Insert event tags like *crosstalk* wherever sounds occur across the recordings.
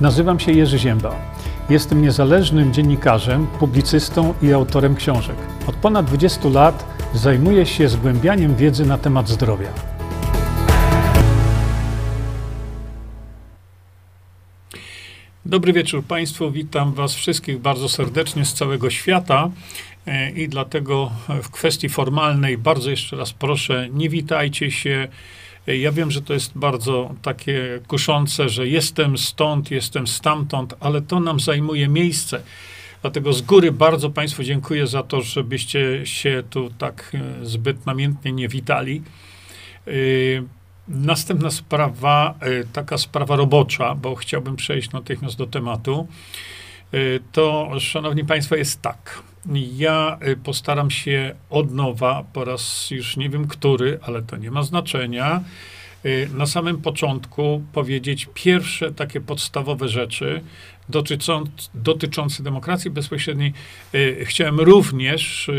Nazywam się Jerzy Zięba. Jestem niezależnym dziennikarzem, publicystą i autorem książek. Od ponad 20 lat zajmuję się zgłębianiem wiedzy na temat zdrowia. Dobry wieczór Państwu, witam Was wszystkich bardzo serdecznie z całego świata e, i dlatego w kwestii formalnej bardzo jeszcze raz proszę, nie witajcie się. E, Ja wiem, że to jest bardzo takie kuszące, że jestem stąd, jestem stamtąd, ale to nam zajmuje miejsce. Dlatego z góry bardzo Państwu dziękuję za to, żebyście się tu tak e, zbyt namiętnie nie witali. Y, Następna sprawa, y, taka sprawa robocza, bo chciałbym przejść natychmiast do tematu, to, szanowni państwo, jest tak. Ja y, postaram się od nowa, po raz już nie wiem który, ale to nie ma znaczenia, y, na samym początku powiedzieć pierwsze takie podstawowe rzeczy dotyczące, demokracji bezpośredniej. Y, Chciałem również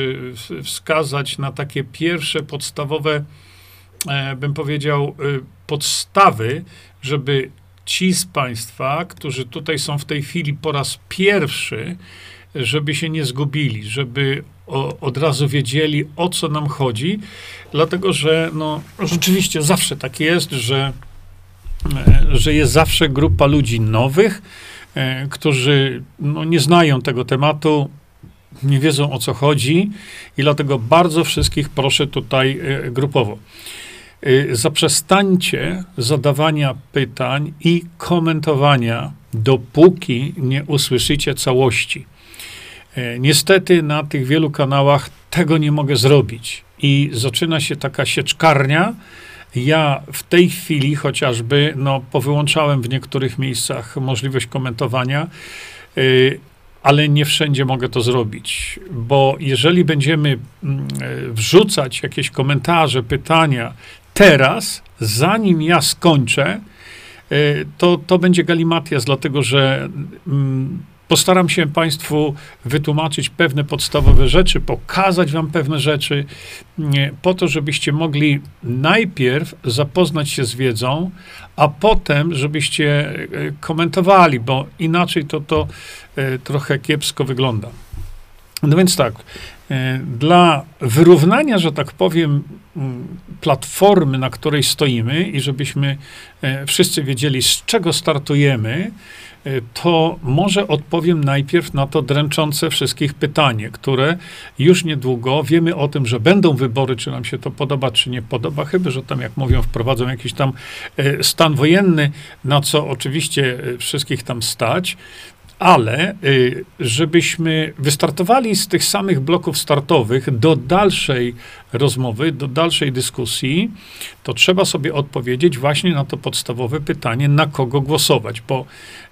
wskazać na takie pierwsze podstawowe e, bym powiedział, podstawy, żeby ci z Państwa, którzy tutaj są w tej chwili po raz pierwszy, żeby się nie zgubili, żeby o, od razu wiedzieli, o co nam chodzi, dlatego że no, rzeczywiście zawsze tak jest, że, e, że jest zawsze grupa ludzi nowych, e, którzy no, nie znają tego tematu, nie wiedzą o co chodzi i dlatego bardzo wszystkich proszę tutaj e, grupowo. Zaprzestańcie zadawania pytań i komentowania, dopóki nie usłyszycie całości. E, Niestety na tych wielu kanałach tego nie mogę zrobić i zaczyna się taka sieczkarnia. Ja w tej chwili chociażby no, powyłączałem w niektórych miejscach możliwość komentowania, y, ale nie wszędzie mogę to zrobić, bo jeżeli będziemy mm, e, wrzucać jakieś komentarze, pytania teraz, zanim ja skończę, to, to będzie galimatias, dlatego że mm, postaram się Państwu wytłumaczyć pewne podstawowe rzeczy, pokazać Wam pewne rzeczy, po to, żebyście mogli najpierw zapoznać się z wiedzą, a potem, żebyście y, komentowali, bo inaczej to, to y, trochę kiepsko wygląda. No więc tak, e, dla wyrównania, że tak powiem, platformy, na której stoimy i żebyśmy e, wszyscy wiedzieli, z czego startujemy, e, to może odpowiem najpierw na to dręczące wszystkich pytanie, które już niedługo wiemy o tym, że będą wybory, czy nam się to podoba, czy nie podoba, chyba że tam, jak mówią, wprowadzą jakiś tam e, stan wojenny, na co oczywiście e, wszystkich tam stać ale y, żebyśmy wystartowali z tych samych bloków startowych do dalszej rozmowy, do dalszej dyskusji, to trzeba sobie odpowiedzieć właśnie na to podstawowe pytanie, na kogo głosować, bo,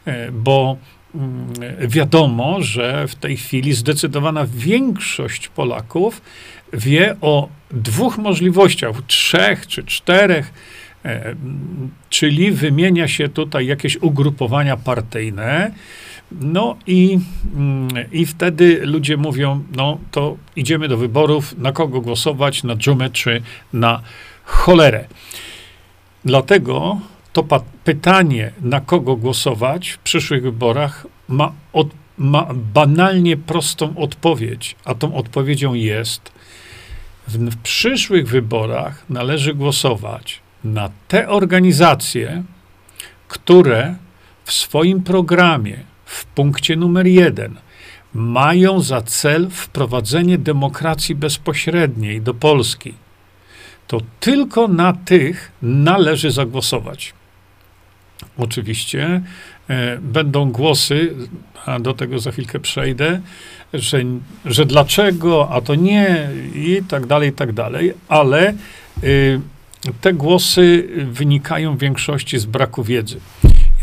e, bo mm, wiadomo, że w tej chwili zdecydowana większość Polaków wie o dwóch możliwościach, trzech czy czterech, czyli wymienia się tutaj jakieś ugrupowania partyjne, no i, mm, i wtedy ludzie mówią, no to idziemy do wyborów, na kogo głosować, na dżumę czy na cholerę. Dlatego to pytanie, na kogo głosować w przyszłych wyborach, ma, od, ma banalnie prostą odpowiedź, a tą odpowiedzią jest, w, w przyszłych wyborach należy głosować na te organizacje, które w swoim programie w punkcie numer jeden mają za cel wprowadzenie demokracji bezpośredniej do Polski, to tylko na tych należy zagłosować. Oczywiście e, będą głosy, a do tego za chwilkę przejdę, że, że dlaczego, a to nie, i tak dalej, i tak dalej, ale y, te głosy wynikają w większości z braku wiedzy.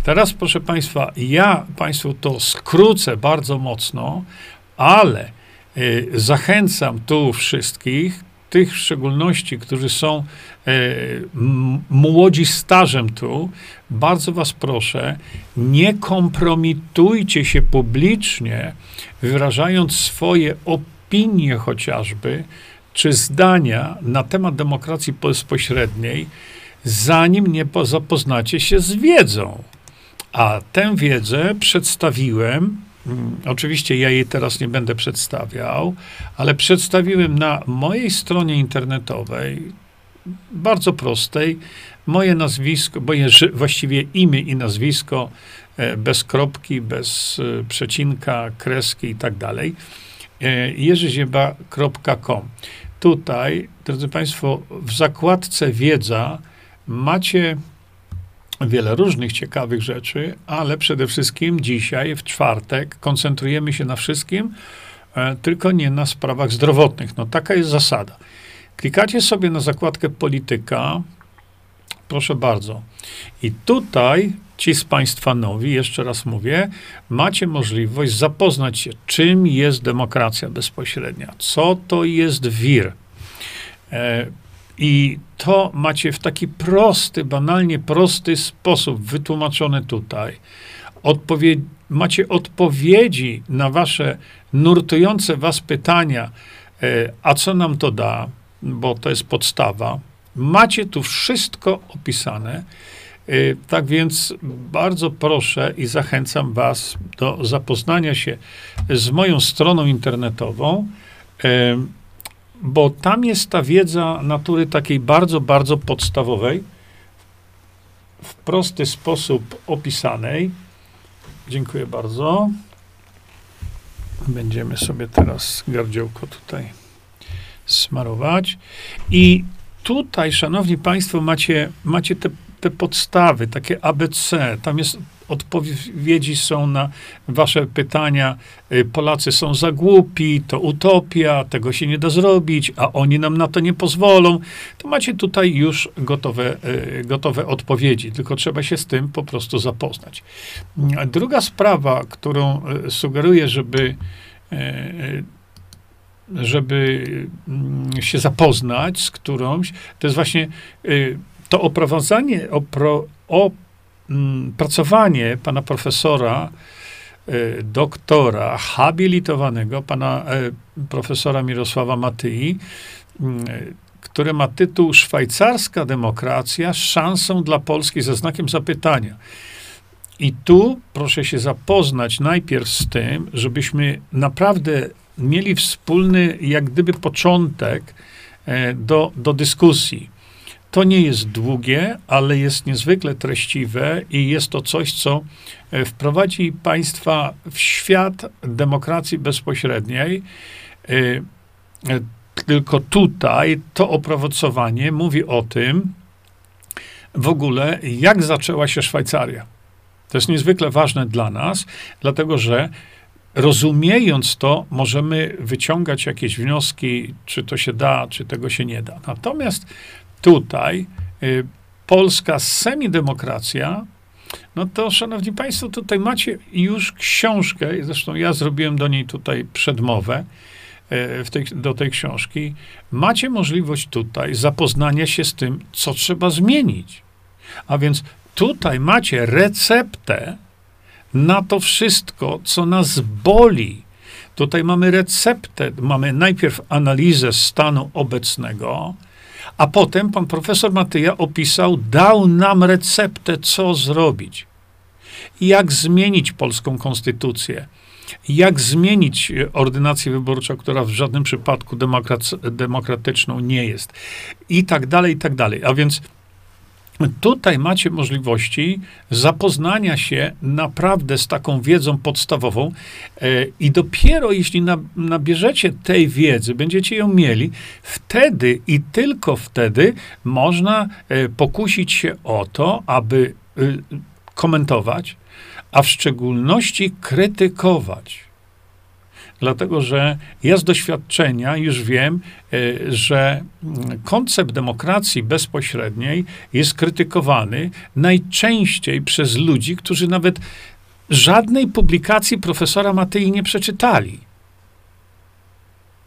I teraz, proszę Państwa, ja Państwu to skrócę bardzo mocno, ale y, zachęcam tu wszystkich, tych w szczególności, którzy są m- młodzi stażem tu, bardzo Was proszę, nie kompromitujcie się publicznie, wyrażając swoje opinie chociażby, czy zdania na temat demokracji bezpośredniej, zanim nie po- zapoznacie się z wiedzą. A tę wiedzę przedstawiłem, mm, oczywiście ja jej teraz nie będę przedstawiał, ale przedstawiłem na mojej stronie internetowej, bardzo prostej, moje nazwisko, moje właściwie imię i nazwisko, e, bez kropki, bez e, przecinka, kreski i tak dalej, e, jerzyzieba.com. Tutaj, drodzy Państwo, w zakładce wiedza macie wiele różnych ciekawych rzeczy, ale przede wszystkim dzisiaj, w czwartek, koncentrujemy się na wszystkim, tylko nie na sprawach zdrowotnych. No taka jest zasada. Klikacie sobie na zakładkę polityka, Proszę bardzo. I tutaj ci z Państwa nowi, jeszcze raz mówię, macie możliwość zapoznać się, czym jest demokracja bezpośrednia, co to jest WIR. E, I to macie w taki prosty, banalnie prosty sposób wytłumaczone tutaj. Odpowie macie odpowiedzi na wasze nurtujące was pytania, e, a co nam to da, bo to jest podstawa Macie tu wszystko opisane. Y, tak więc bardzo proszę i zachęcam Was do zapoznania się z moją stroną internetową, y, bo tam jest ta wiedza natury takiej bardzo, bardzo podstawowej, w prosty sposób opisanej. Dziękuję bardzo. Będziemy sobie teraz gardziołko tutaj smarować. I tutaj, szanowni państwo, macie, macie te, te podstawy, takie ABC. Tam jest odpowiedzi są na wasze pytania. Y, Polacy są za głupi, to utopia, tego się nie da zrobić, a oni nam na to nie pozwolą. To macie tutaj już gotowe, y, gotowe odpowiedzi, tylko trzeba się z tym po prostu zapoznać. Druga sprawa, którą y, sugeruję, żeby żeby mm, się zapoznać z którąś, to jest właśnie to oprowadzanie, opro, opracowanie mm, pana profesora, y, doktora, habilitowanego, pana y, profesora Mirosława Matyi, które ma tytuł Szwajcarska demokracja szansą dla Polski ze znakiem zapytania. I tu proszę się zapoznać najpierw z tym, żebyśmy naprawdę mieli wspólny, jak gdyby, początek e, do, do dyskusji. To nie jest długie, ale jest niezwykle treściwe i jest to coś, co e, wprowadzi państwa w świat demokracji bezpośredniej. E, tylko tutaj to opracowanie mówi o tym, w ogóle, jak zaczęła się Szwajcaria. To jest niezwykle ważne dla nas, dlatego że rozumiejąc to, możemy wyciągać jakieś wnioski, czy to się da, czy tego się nie da. Natomiast tutaj y, polska semidemokracja, no to, szanowni państwo, tutaj macie już książkę, zresztą ja zrobiłem do niej tutaj przedmowę, y, tej, do tej książki. Macie możliwość tutaj zapoznania się z tym, co trzeba zmienić. A więc tutaj macie receptę, na to wszystko, co nas boli. Tutaj mamy receptę, mamy najpierw analizę stanu obecnego, a potem pan profesor Matyja opisał, dał nam receptę, co zrobić. Jak zmienić polską konstytucję, jak zmienić ordynację wyborczą, która w żadnym przypadku demokratyczną nie jest, i tak dalej, i tak dalej. A więc Tutaj macie możliwości zapoznania się naprawdę z taką wiedzą podstawową e, i dopiero jeśli nabierzecie tej wiedzy, będziecie ją mieli, wtedy i tylko wtedy można e, pokusić się o to, aby e, komentować, a w szczególności krytykować dlatego że ja z doświadczenia już wiem, e, że mm, koncept demokracji bezpośredniej jest krytykowany najczęściej przez ludzi, którzy nawet żadnej publikacji profesora Matyi nie przeczytali.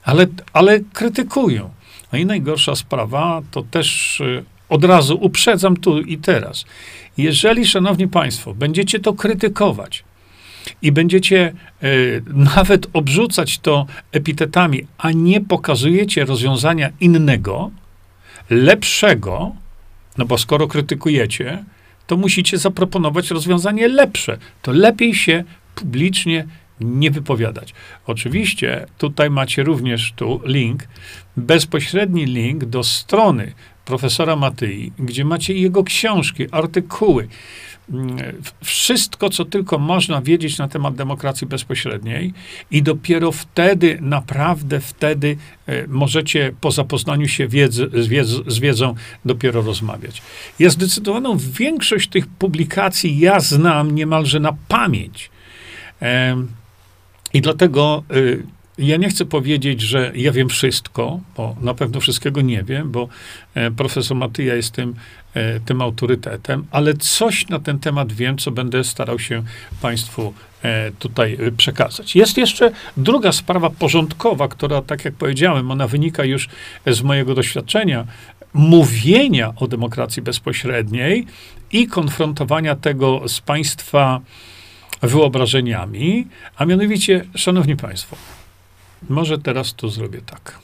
Ale, ale krytykują. No i najgorsza sprawa to też e, od razu uprzedzam tu i teraz. Jeżeli, szanowni państwo, będziecie to krytykować, i będziecie y, nawet obrzucać to epitetami, a nie pokazujecie rozwiązania innego, lepszego, no bo skoro krytykujecie, to musicie zaproponować rozwiązanie lepsze. To lepiej się publicznie nie wypowiadać. Oczywiście tutaj macie również tu link, bezpośredni link do strony profesora Matyi, gdzie macie jego książki, artykuły, wszystko, co tylko można wiedzieć na temat demokracji bezpośredniej, i dopiero wtedy, naprawdę wtedy e, możecie po zapoznaniu się z, z wiedzą dopiero rozmawiać. Ja zdecydowaną większość tych publikacji ja znam niemalże na pamięć. I dlatego y, ja nie chcę powiedzieć, że ja wiem wszystko, bo na pewno wszystkiego nie wiem, bo e, profesor Matyja jest tym, e, tym autorytetem, ale coś na ten temat wiem, co będę starał się Państwu e, tutaj przekazać. Jest jeszcze druga sprawa porządkowa, która, tak jak powiedziałem, ona wynika już z mojego doświadczenia mówienia o demokracji bezpośredniej i konfrontowania tego z Państwa wyobrażeniami, a mianowicie, Szanowni Państwo, może teraz to zrobię tak.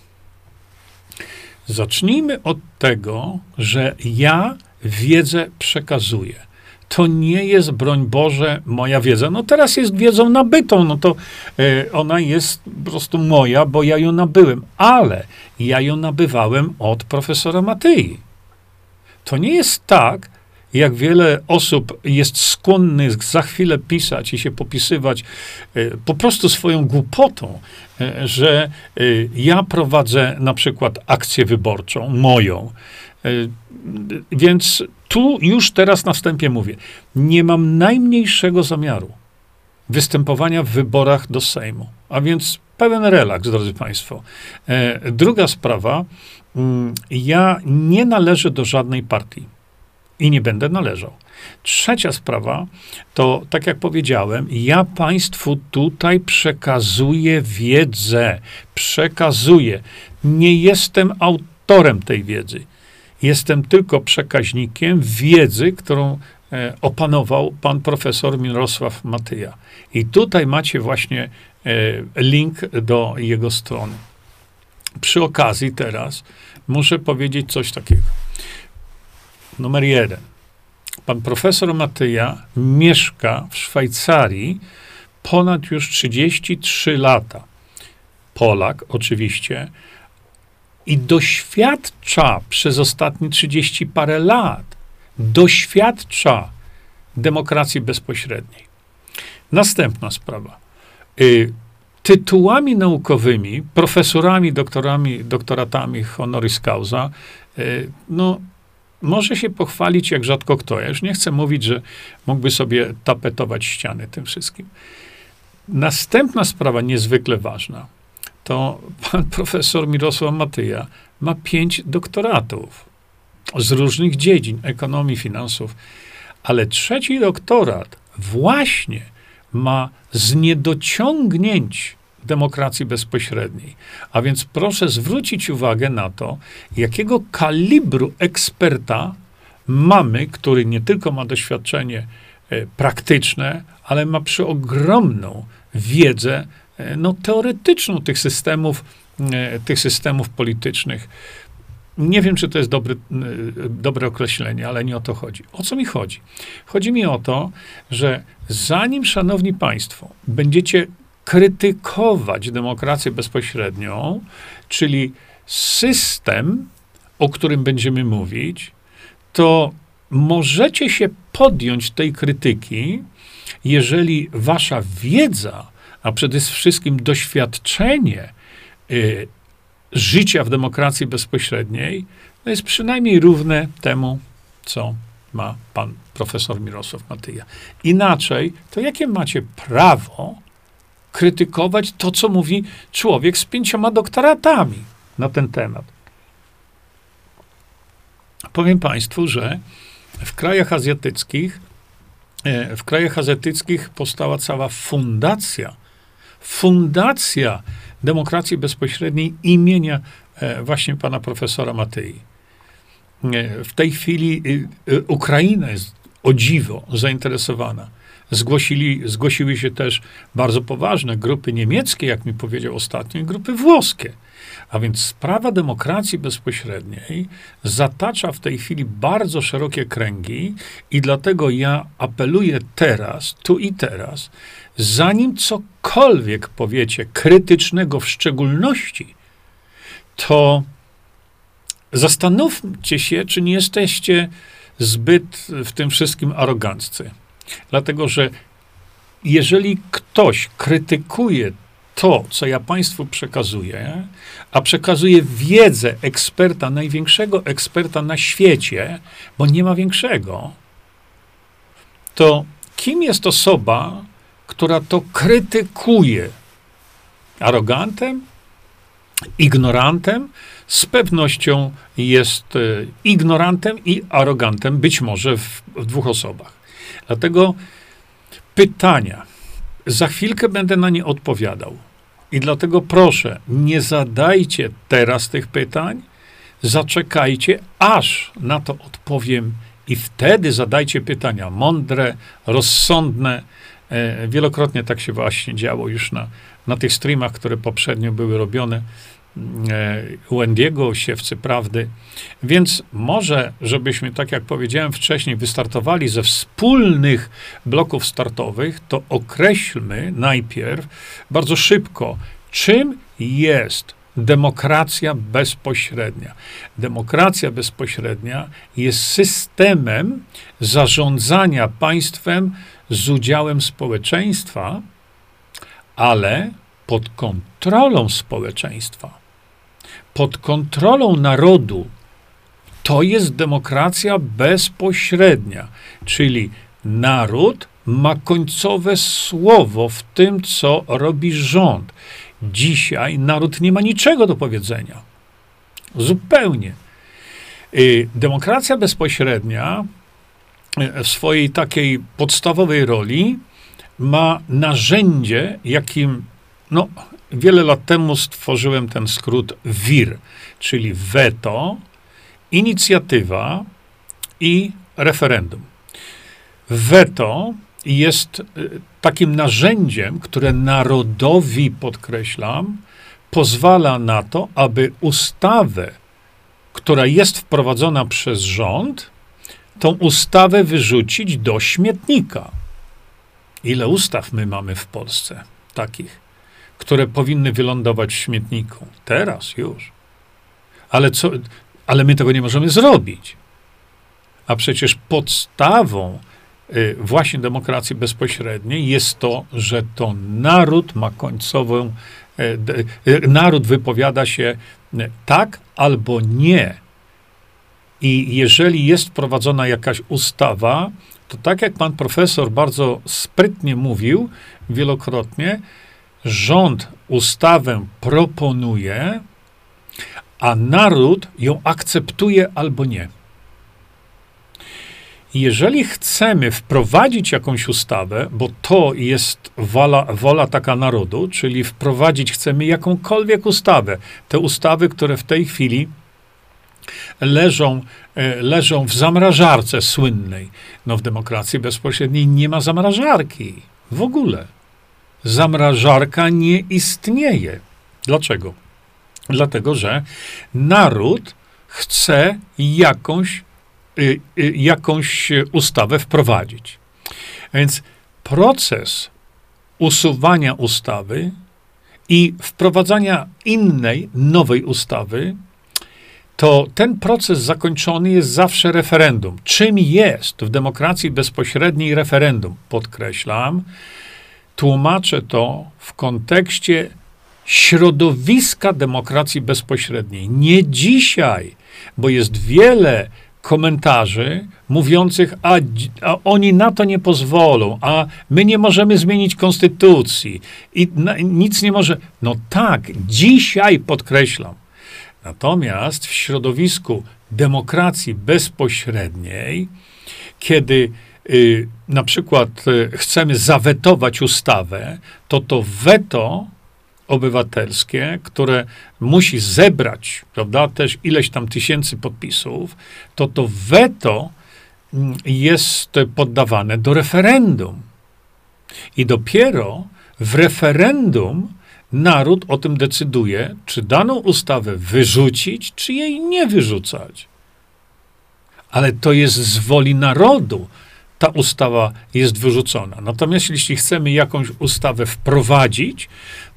Zacznijmy od tego, że ja wiedzę przekazuję. To nie jest, broń Boże, moja wiedza. No teraz jest wiedzą nabytą, no to y, ona jest po prostu moja, bo ja ją nabyłem. Ale ja ją nabywałem od profesora Matyi. To nie jest tak, jak wiele osób jest skłonnych za chwilę pisać i się popisywać e, po prostu swoją głupotą, e, że e, ja prowadzę na przykład akcję wyborczą, moją. Więc tu już teraz na wstępie mówię, nie mam najmniejszego zamiaru występowania w wyborach do Sejmu. A więc pełen relaks, drodzy Państwo. Druga sprawa, mm, ja nie należę do żadnej partii i nie będę należał. Trzecia sprawa to, tak jak powiedziałem, ja Państwu tutaj przekazuję wiedzę. Przekazuję. Nie jestem autorem tej wiedzy. Jestem tylko przekaźnikiem wiedzy, którą e, opanował pan profesor Mirosław Matyja. I tutaj macie właśnie e, link do jego strony. Przy okazji teraz muszę powiedzieć coś takiego. Numer jeden. Pan profesor Matyja mieszka w Szwajcarii ponad już 33 lata. Polak, oczywiście, i doświadcza przez ostatnie 30 parę lat, doświadcza demokracji bezpośredniej. Następna sprawa. Y, tytułami naukowymi, profesorami, doktorami, doktoratami honoris causa, y, no, może się pochwalić jak rzadko kto. Ja już nie chcę mówić, że mógłby sobie tapetować ściany tym wszystkim. Następna sprawa niezwykle ważna, to pan *laughs* profesor Mirosław Matyja ma pięć doktoratów z różnych dziedzin, ekonomii, finansów, ale trzeci doktorat właśnie ma z niedociągnięć demokracji bezpośredniej. A więc proszę zwrócić uwagę na to, jakiego kalibru eksperta mamy, który nie tylko ma doświadczenie e, praktyczne, ale ma przeogromną wiedzę e, no, teoretyczną tych systemów, e, tych systemów politycznych. Nie wiem, czy to jest dobry, dobre określenie, ale nie o to chodzi. O co mi chodzi? Chodzi mi o to, że zanim, szanowni państwo, będziecie krytykować demokrację bezpośrednią, czyli system, o którym będziemy mówić, to możecie się podjąć tej krytyki, jeżeli wasza wiedza, a przede wszystkim doświadczenie y, życia w demokracji bezpośredniej, to jest przynajmniej równe temu, co ma pan profesor Mirosław Matyja. Inaczej, to jakie macie prawo krytykować to, co mówi człowiek z pięcioma doktoratami na ten temat. Powiem Państwu, że w krajach azjatyckich, e, w krajach azjatyckich powstała cała fundacja, fundacja demokracji bezpośredniej imienia e, właśnie pana profesora Matyi. E, w tej chwili Ukraina jest o dziwo zainteresowana. Zgłosili, zgłosiły się też bardzo poważne grupy niemieckie, jak mi powiedział ostatnio, i grupy włoskie. A więc sprawa demokracji bezpośredniej zatacza w tej chwili bardzo szerokie kręgi i dlatego ja apeluję teraz, tu i teraz, zanim cokolwiek powiecie krytycznego w szczególności, to zastanówcie się, czy nie jesteście zbyt w tym wszystkim aroganccy. Dlatego, że jeżeli ktoś krytykuje to, co ja Państwu przekazuję, a przekazuję wiedzę eksperta, największego eksperta na świecie, bo nie ma większego, to kim jest osoba, która to krytykuje? Arogantem? Ignorantem? Z pewnością jest e, ignorantem i arogantem, być może w, w dwóch osobach. Dlatego pytania. Za chwilkę będę na nie odpowiadał. I dlatego proszę, nie zadajcie teraz tych pytań, zaczekajcie, aż na to odpowiem, i wtedy zadajcie pytania mądre, rozsądne. E, wielokrotnie tak się właśnie działo już na, na tych streamach, które poprzednio były robione E, Wendiego, siewcy prawdy. Więc może, żebyśmy, tak jak powiedziałem wcześniej, wystartowali ze wspólnych bloków startowych, to określmy najpierw bardzo szybko, czym jest demokracja bezpośrednia. Demokracja bezpośrednia jest systemem zarządzania państwem z udziałem społeczeństwa, ale pod kontrolą społeczeństwa pod kontrolą narodu, to jest demokracja bezpośrednia, czyli naród ma końcowe słowo w tym, co robi rząd. Dzisiaj naród nie ma niczego do powiedzenia. Zupełnie. Y, demokracja bezpośrednia y, w swojej takiej podstawowej roli ma narzędzie, jakim no, Wiele lat temu stworzyłem ten skrót WIR, czyli weto, inicjatywa i referendum. Weto jest y, takim narzędziem, które narodowi, podkreślam, pozwala na to, aby ustawę, która jest wprowadzona przez rząd, tą ustawę wyrzucić do śmietnika. Ile ustaw my mamy w Polsce takich? Które powinny wylądować w śmietniku. Teraz już. Ale, co, ale my tego nie możemy zrobić. A przecież podstawą y, właśnie demokracji bezpośredniej jest to, że to naród ma końcową, y, y, naród wypowiada się tak albo nie. I jeżeli jest wprowadzona jakaś ustawa, to tak jak pan profesor bardzo sprytnie mówił wielokrotnie, rząd ustawę proponuje, a naród ją akceptuje albo nie. Jeżeli chcemy wprowadzić jakąś ustawę, bo to jest wola, wola taka narodu, czyli wprowadzić chcemy jakąkolwiek ustawę, te ustawy, które w tej chwili leżą, e, leżą w zamrażarce słynnej. No w demokracji bezpośredniej nie ma zamrażarki w ogóle zamrażarka nie istnieje. Dlaczego? Dlatego, że naród chce jakąś, y, y, jakąś ustawę wprowadzić. Więc proces usuwania ustawy i wprowadzania innej, nowej ustawy, to ten proces zakończony jest zawsze referendum. Czym jest w demokracji bezpośredniej referendum? Podkreślam, tłumaczę to w kontekście środowiska demokracji bezpośredniej. Nie dzisiaj, bo jest wiele komentarzy mówiących, a, a, oni na to nie pozwolą, a my nie możemy zmienić konstytucji i na, nic nie może. No tak, dzisiaj podkreślam. Natomiast w środowisku demokracji bezpośredniej, kiedy na przykład y, chcemy zawetować ustawę, to to weto obywatelskie, które musi zebrać, prawda, też ileś tam tysięcy podpisów, to to weto mm, jest poddawane do referendum. I dopiero w referendum naród o tym decyduje, czy daną ustawę wyrzucić, czy jej nie wyrzucać. Ale to jest z woli narodu. Ta ustawa jest wyrzucona. Natomiast jeśli chcemy jakąś ustawę wprowadzić,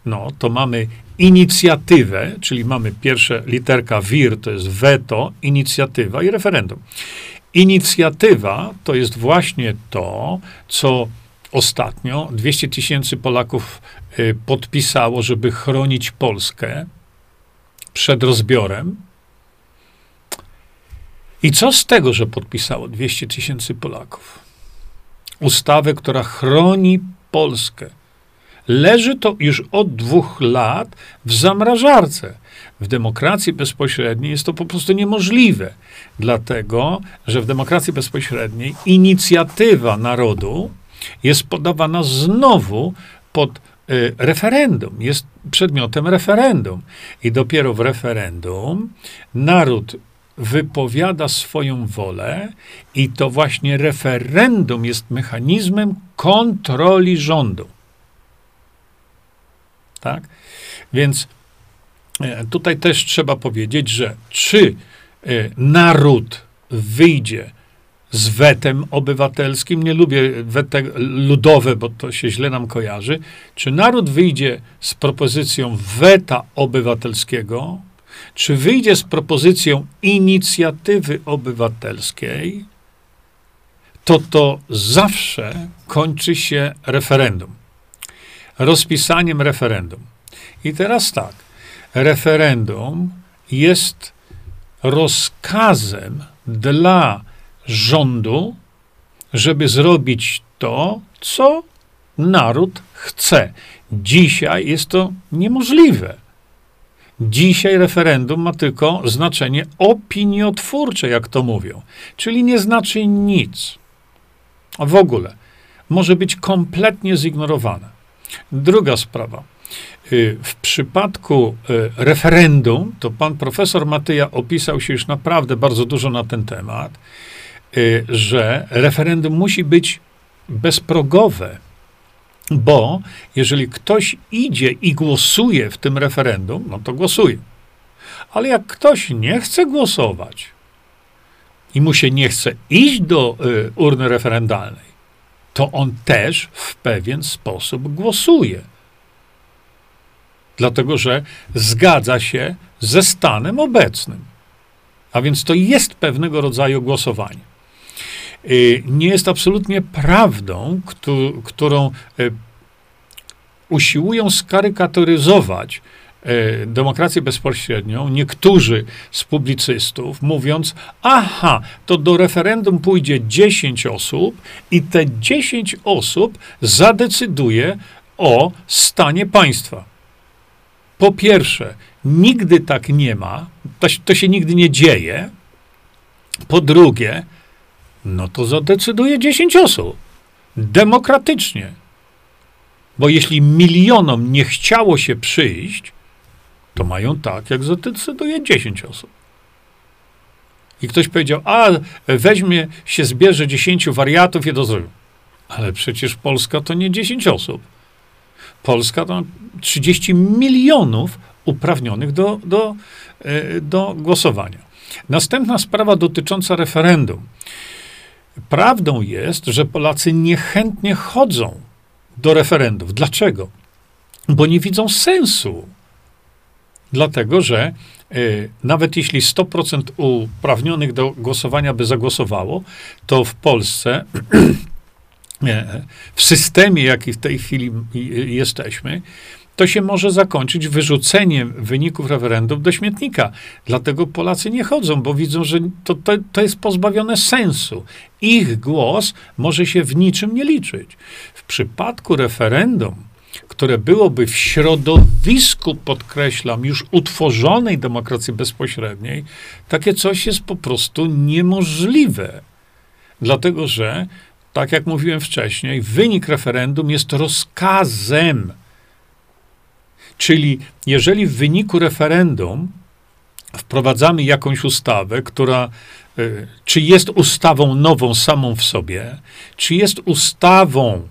no to mamy inicjatywę, czyli mamy pierwsze literka WIR, to jest weto, inicjatywa i referendum. Inicjatywa to jest właśnie to, co ostatnio 200 tysięcy Polaków y, podpisało, żeby chronić Polskę przed rozbiorem. I co z tego, że podpisało 200 tysięcy Polaków? Ustawę, która chroni Polskę. Leży to już od dwóch lat w zamrażarce. W demokracji bezpośredniej jest to po prostu niemożliwe, dlatego że w demokracji bezpośredniej inicjatywa narodu jest podawana znowu pod y, referendum, jest przedmiotem referendum. I dopiero w referendum naród wypowiada swoją wolę, i to właśnie referendum jest mechanizmem kontroli rządu. Tak? Więc e, tutaj też trzeba powiedzieć, że czy e, naród wyjdzie z wetem obywatelskim, nie lubię wete ludowe, bo to się źle nam kojarzy, czy naród wyjdzie z propozycją weta obywatelskiego, czy wyjdzie z propozycją inicjatywy obywatelskiej, to to zawsze kończy się referendum. Rozpisaniem referendum. I teraz tak, referendum jest rozkazem dla rządu, żeby zrobić to, co naród chce. Dzisiaj jest to niemożliwe. Dzisiaj referendum ma tylko znaczenie opiniotwórcze, jak to mówią, czyli nie znaczy nic. W ogóle może być kompletnie zignorowane. Druga sprawa. Y, w przypadku y, referendum, to pan profesor Matyja opisał się już naprawdę bardzo dużo na ten temat. Y, że referendum musi być bezprogowe, bo jeżeli ktoś idzie i głosuje w tym referendum, no to głosuje. Ale jak ktoś nie chce głosować i mu się nie chce iść do y, urny referendalnej, to on też w pewien sposób głosuje. Dlatego, że zgadza się ze stanem obecnym. A więc to jest pewnego rodzaju głosowanie. Y, nie jest absolutnie prawdą, którą y, usiłują skarykaturyzować y, demokrację bezpośrednią niektórzy z publicystów, mówiąc: Aha, to do referendum pójdzie 10 osób i te 10 osób zadecyduje o stanie państwa. Po pierwsze, nigdy tak nie ma, to się nigdy nie dzieje. Po drugie, no to zadecyduje 10 osób. Demokratycznie. Bo jeśli milionom nie chciało się przyjść, to mają tak, jak zadecyduje 10 osób. I ktoś powiedział, a weźmie się, zbierze 10 wariatów i to zrobią. Ale przecież Polska to nie 10 osób. Polska to 30 milionów uprawnionych do, do, e, do głosowania. Następna sprawa dotycząca referendum. Prawdą jest, że Polacy niechętnie chodzą do referendów. Dlaczego? Bo nie widzą sensu. Dlatego, że y, nawet jeśli 100% uprawnionych do głosowania by zagłosowało, to w Polsce, *clears throat* w systemie, jaki w tej chwili jesteśmy, to się może zakończyć wyrzuceniem wyników referendum do śmietnika. Dlatego Polacy nie chodzą, bo widzą, że to, to, to jest pozbawione sensu. Ich głos może się w niczym nie liczyć. W przypadku referendum, które byłoby w środowisku, podkreślam, już utworzonej demokracji bezpośredniej, takie coś jest po prostu niemożliwe. Dlatego, że, tak jak mówiłem wcześniej, wynik referendum jest rozkazem Czyli jeżeli w wyniku referendum wprowadzamy jakąś ustawę, która y, czy jest ustawą nową samą w sobie, czy jest ustawą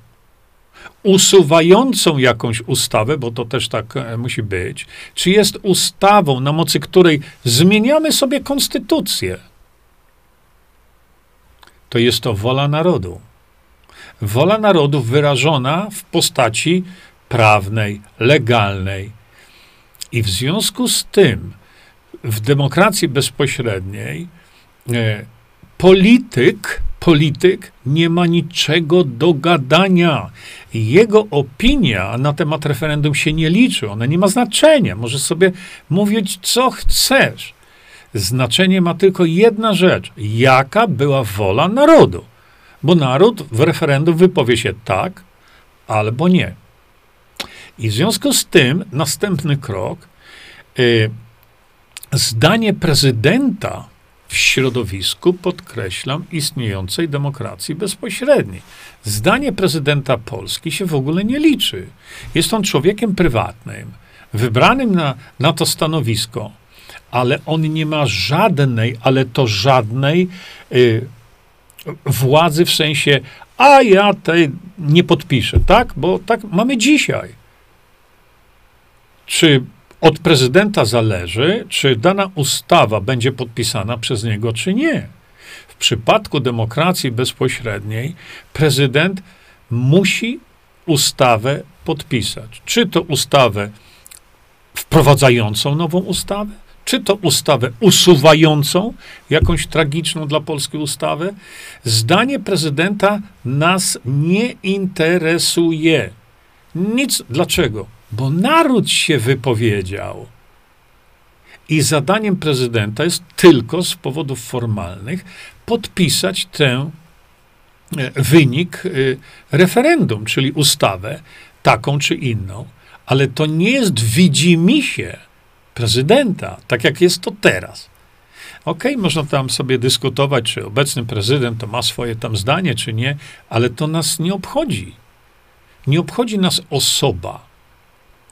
usuwającą jakąś ustawę, bo to też tak e, musi być, czy jest ustawą, na mocy której zmieniamy sobie konstytucję, to jest to wola narodu. Wola narodu wyrażona w postaci prawnej, legalnej. I w związku z tym, w demokracji bezpośredniej, e, polityk, polityk nie ma niczego do gadania. Jego opinia na temat referendum się nie liczy, ona nie ma znaczenia. Możesz sobie mówić, co chcesz. Znaczenie ma tylko jedna rzecz: jaka była wola narodu. Bo naród w referendum wypowie się tak albo nie. I w związku z tym następny krok, y, zdanie prezydenta w środowisku, podkreślam, istniejącej demokracji bezpośredniej. Zdanie prezydenta Polski się w ogóle nie liczy. Jest on człowiekiem prywatnym, wybranym na, na to stanowisko, ale on nie ma żadnej, ale to żadnej y, władzy w sensie, a ja tej nie podpiszę, tak? Bo tak mamy dzisiaj. Czy od prezydenta zależy, czy dana ustawa będzie podpisana przez niego, czy nie. W przypadku demokracji bezpośredniej prezydent musi ustawę podpisać. Czy to ustawę wprowadzającą nową ustawę, czy to ustawę usuwającą jakąś tragiczną dla Polski ustawę. Zdanie prezydenta nas nie interesuje. Nic. Dlaczego? Bo naród się wypowiedział. I zadaniem prezydenta jest tylko z powodów formalnych podpisać ten wynik e, referendum, czyli ustawę taką czy inną. Ale to nie jest widzimisię prezydenta, tak jak jest to teraz. Okej, okay, można tam sobie dyskutować, czy obecny prezydent to ma swoje tam zdanie, czy nie, ale to nas nie obchodzi. Nie obchodzi nas osoba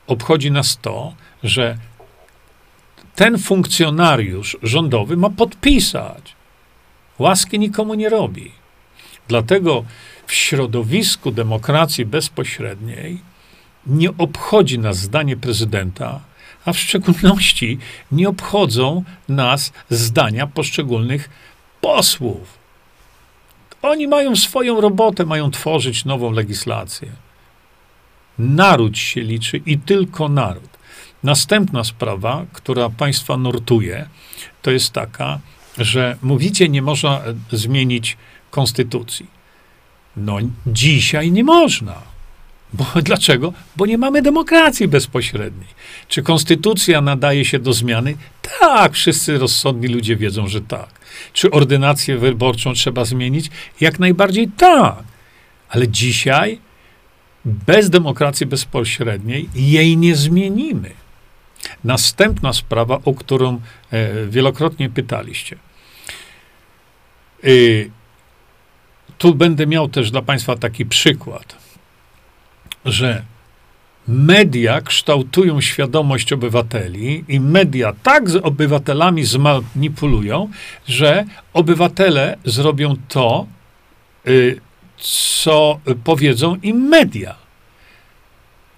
obchodzi nas to, że ten funkcjonariusz rządowy ma podpisać. Łaski nikomu nie robi. Dlatego w środowisku demokracji bezpośredniej nie obchodzi nas zdanie prezydenta, a w szczególności nie obchodzą nas zdania poszczególnych posłów. Oni mają swoją robotę, mają tworzyć nową legislację. Naród się liczy i tylko naród. Następna sprawa, która państwa nurtuje, to jest taka, że mówicie, nie można e, zmienić konstytucji. No, dzisiaj nie można. Bo, *laughs* dlaczego? Bo nie mamy demokracji bezpośredniej. Czy konstytucja nadaje się do zmiany? Tak, wszyscy rozsądni ludzie wiedzą, że tak. Czy ordynację wyborczą trzeba zmienić? Jak najbardziej tak. Ale dzisiaj bez demokracji bezpośredniej jej nie zmienimy. Następna sprawa, o którą e, wielokrotnie pytaliście. E, tu będę miał też dla Państwa taki przykład, że media kształtują świadomość obywateli i media tak z obywatelami zmanipulują, że obywatele zrobią to, y, co powiedzą im media.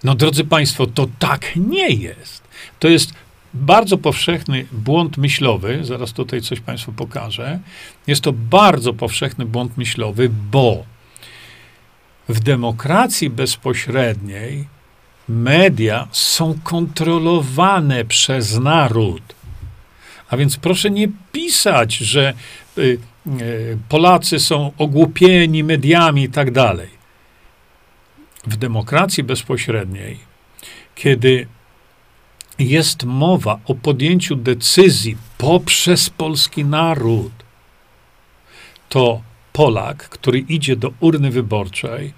No, drodzy Państwo, to tak nie jest. To jest bardzo powszechny błąd myślowy, zaraz tutaj coś Państwu pokażę. Jest to bardzo powszechny błąd myślowy, bo w demokracji bezpośredniej media są kontrolowane przez naród. A więc proszę nie pisać, że y, Polacy są ogłupieni mediami i tak dalej. W demokracji bezpośredniej, kiedy jest mowa o podjęciu decyzji poprzez polski naród, to Polak, który idzie do urny wyborczej,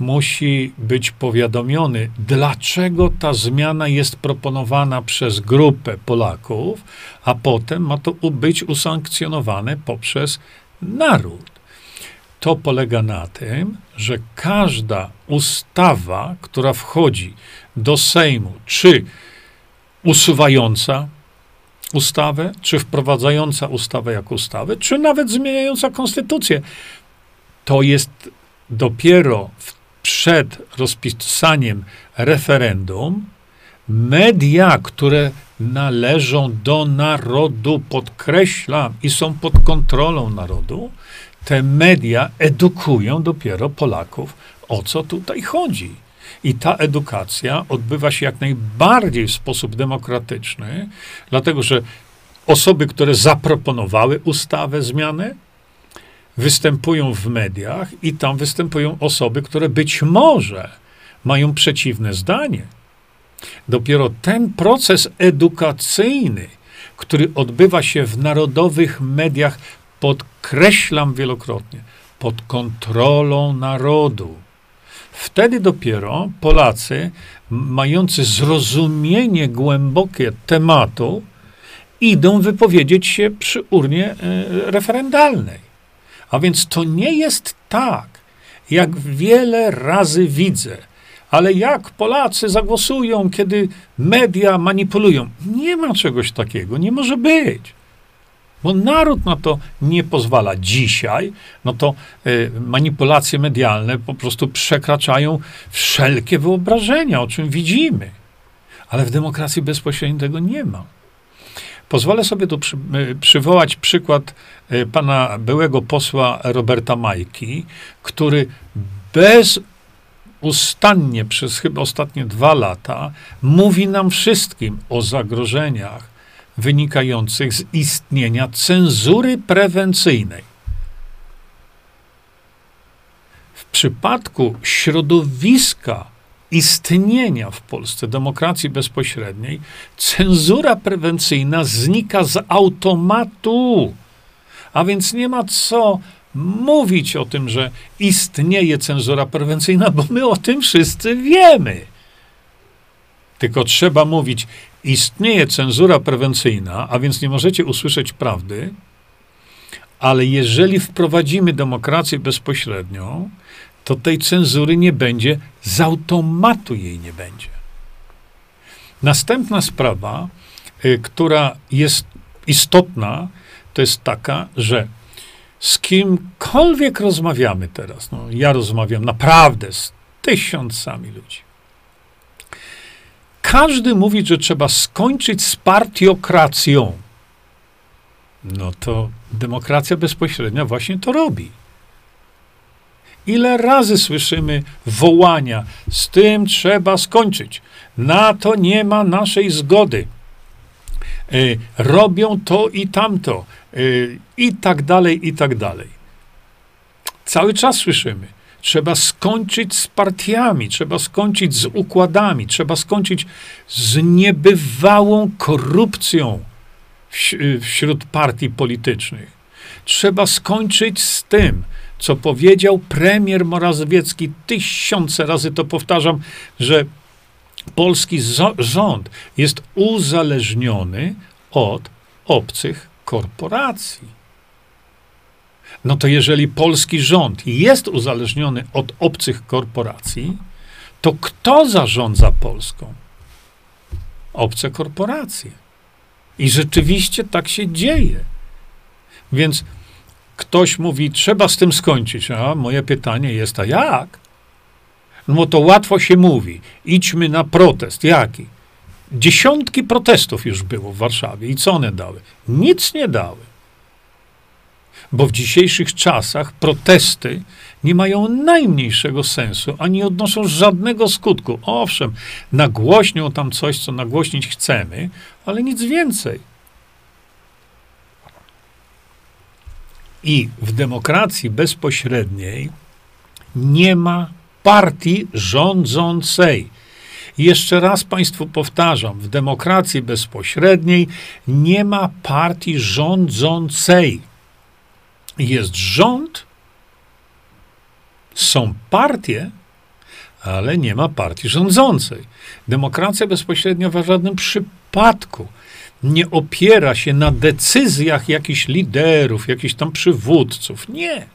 musi być powiadomiony, dlaczego ta zmiana jest proponowana przez grupę Polaków, a potem ma to być usankcjonowane poprzez naród. To polega na tym, że każda ustawa, która wchodzi do Sejmu, czy usuwająca, ustawę, czy wprowadzająca ustawę jako ustawę, czy nawet zmieniająca konstytucję. To jest dopiero przed rozpisaniem referendum media, które należą do narodu, podkreślam, i są pod kontrolą narodu, te media edukują dopiero Polaków, o co tutaj chodzi. I ta edukacja odbywa się jak najbardziej w sposób demokratyczny, dlatego że osoby, które zaproponowały ustawę, zmianę, występują w mediach i tam występują osoby, które być może mają przeciwne zdanie. Dopiero ten proces edukacyjny, który odbywa się w narodowych mediach, podkreślam wielokrotnie, pod kontrolą narodu. Wtedy dopiero Polacy, mający zrozumienie głębokie tematu, idą wypowiedzieć się przy urnie e, referendalnej. A więc to nie jest tak, jak wiele razy widzę, ale jak Polacy zagłosują, kiedy media manipulują? Nie ma czegoś takiego, nie może być. Bo naród na to nie pozwala. Dzisiaj, no to y, manipulacje medialne po prostu przekraczają wszelkie wyobrażenia, o czym widzimy. Ale w demokracji bezpośredniej tego nie ma. Pozwolę sobie tu przy, y, przywołać przykład y, pana byłego posła Roberta Majki, który bez ustannie przez chyba ostatnie dwa lata mówi nam wszystkim o zagrożeniach wynikających z istnienia cenzury prewencyjnej. W przypadku środowiska istnienia w Polsce demokracji bezpośredniej, cenzura prewencyjna znika z automatu. A więc nie ma co mówić o tym, że istnieje cenzura prewencyjna, bo my o tym wszyscy wiemy. Tylko trzeba mówić, istnieje cenzura prewencyjna, a więc nie możecie usłyszeć prawdy, ale jeżeli wprowadzimy demokrację bezpośrednią, to tej cenzury nie będzie, z automatu jej nie będzie. Następna sprawa, y, która jest istotna, to jest taka, że z kimkolwiek rozmawiamy teraz, no ja rozmawiam naprawdę z tysiącami ludzi. Każdy mówi, że trzeba skończyć z partiokracją. No to demokracja bezpośrednia właśnie to robi. Ile razy słyszymy wołania, z tym trzeba skończyć. Na to nie ma naszej zgody. Y, robią to i tamto. Y, I tak dalej, i tak dalej. Cały czas słyszymy. Trzeba skończyć z partiami, trzeba skończyć z układami, trzeba skończyć z niebywałą korupcją wśród partii politycznych. Trzeba skończyć z tym, co powiedział premier Morawiecki, tysiące razy to powtarzam, że polski rząd jest uzależniony od obcych korporacji. No to jeżeli polski rząd jest uzależniony od obcych korporacji, to kto zarządza Polską? Obce korporacje. I rzeczywiście tak się dzieje. Więc ktoś mówi, trzeba z tym skończyć. A moje pytanie jest, a jak? No to łatwo się mówi. Idźmy na protest. Jaki? Dziesiątki protestów już było w Warszawie. I co one dały? Nic nie dały. Bo w dzisiejszych czasach protesty nie mają najmniejszego sensu, ani odnoszą żadnego skutku. Owszem, nagłośnią tam coś, co nagłośnić chcemy, ale nic więcej. I w demokracji bezpośredniej nie ma partii rządzącej. Jeszcze raz Państwu powtarzam, w demokracji bezpośredniej nie ma partii rządzącej. Jest rząd, są partie, ale nie ma partii rządzącej. Demokracja bezpośrednia w żadnym przypadku nie opiera się na decyzjach jakichś liderów, jakichś tam przywódców. Nie.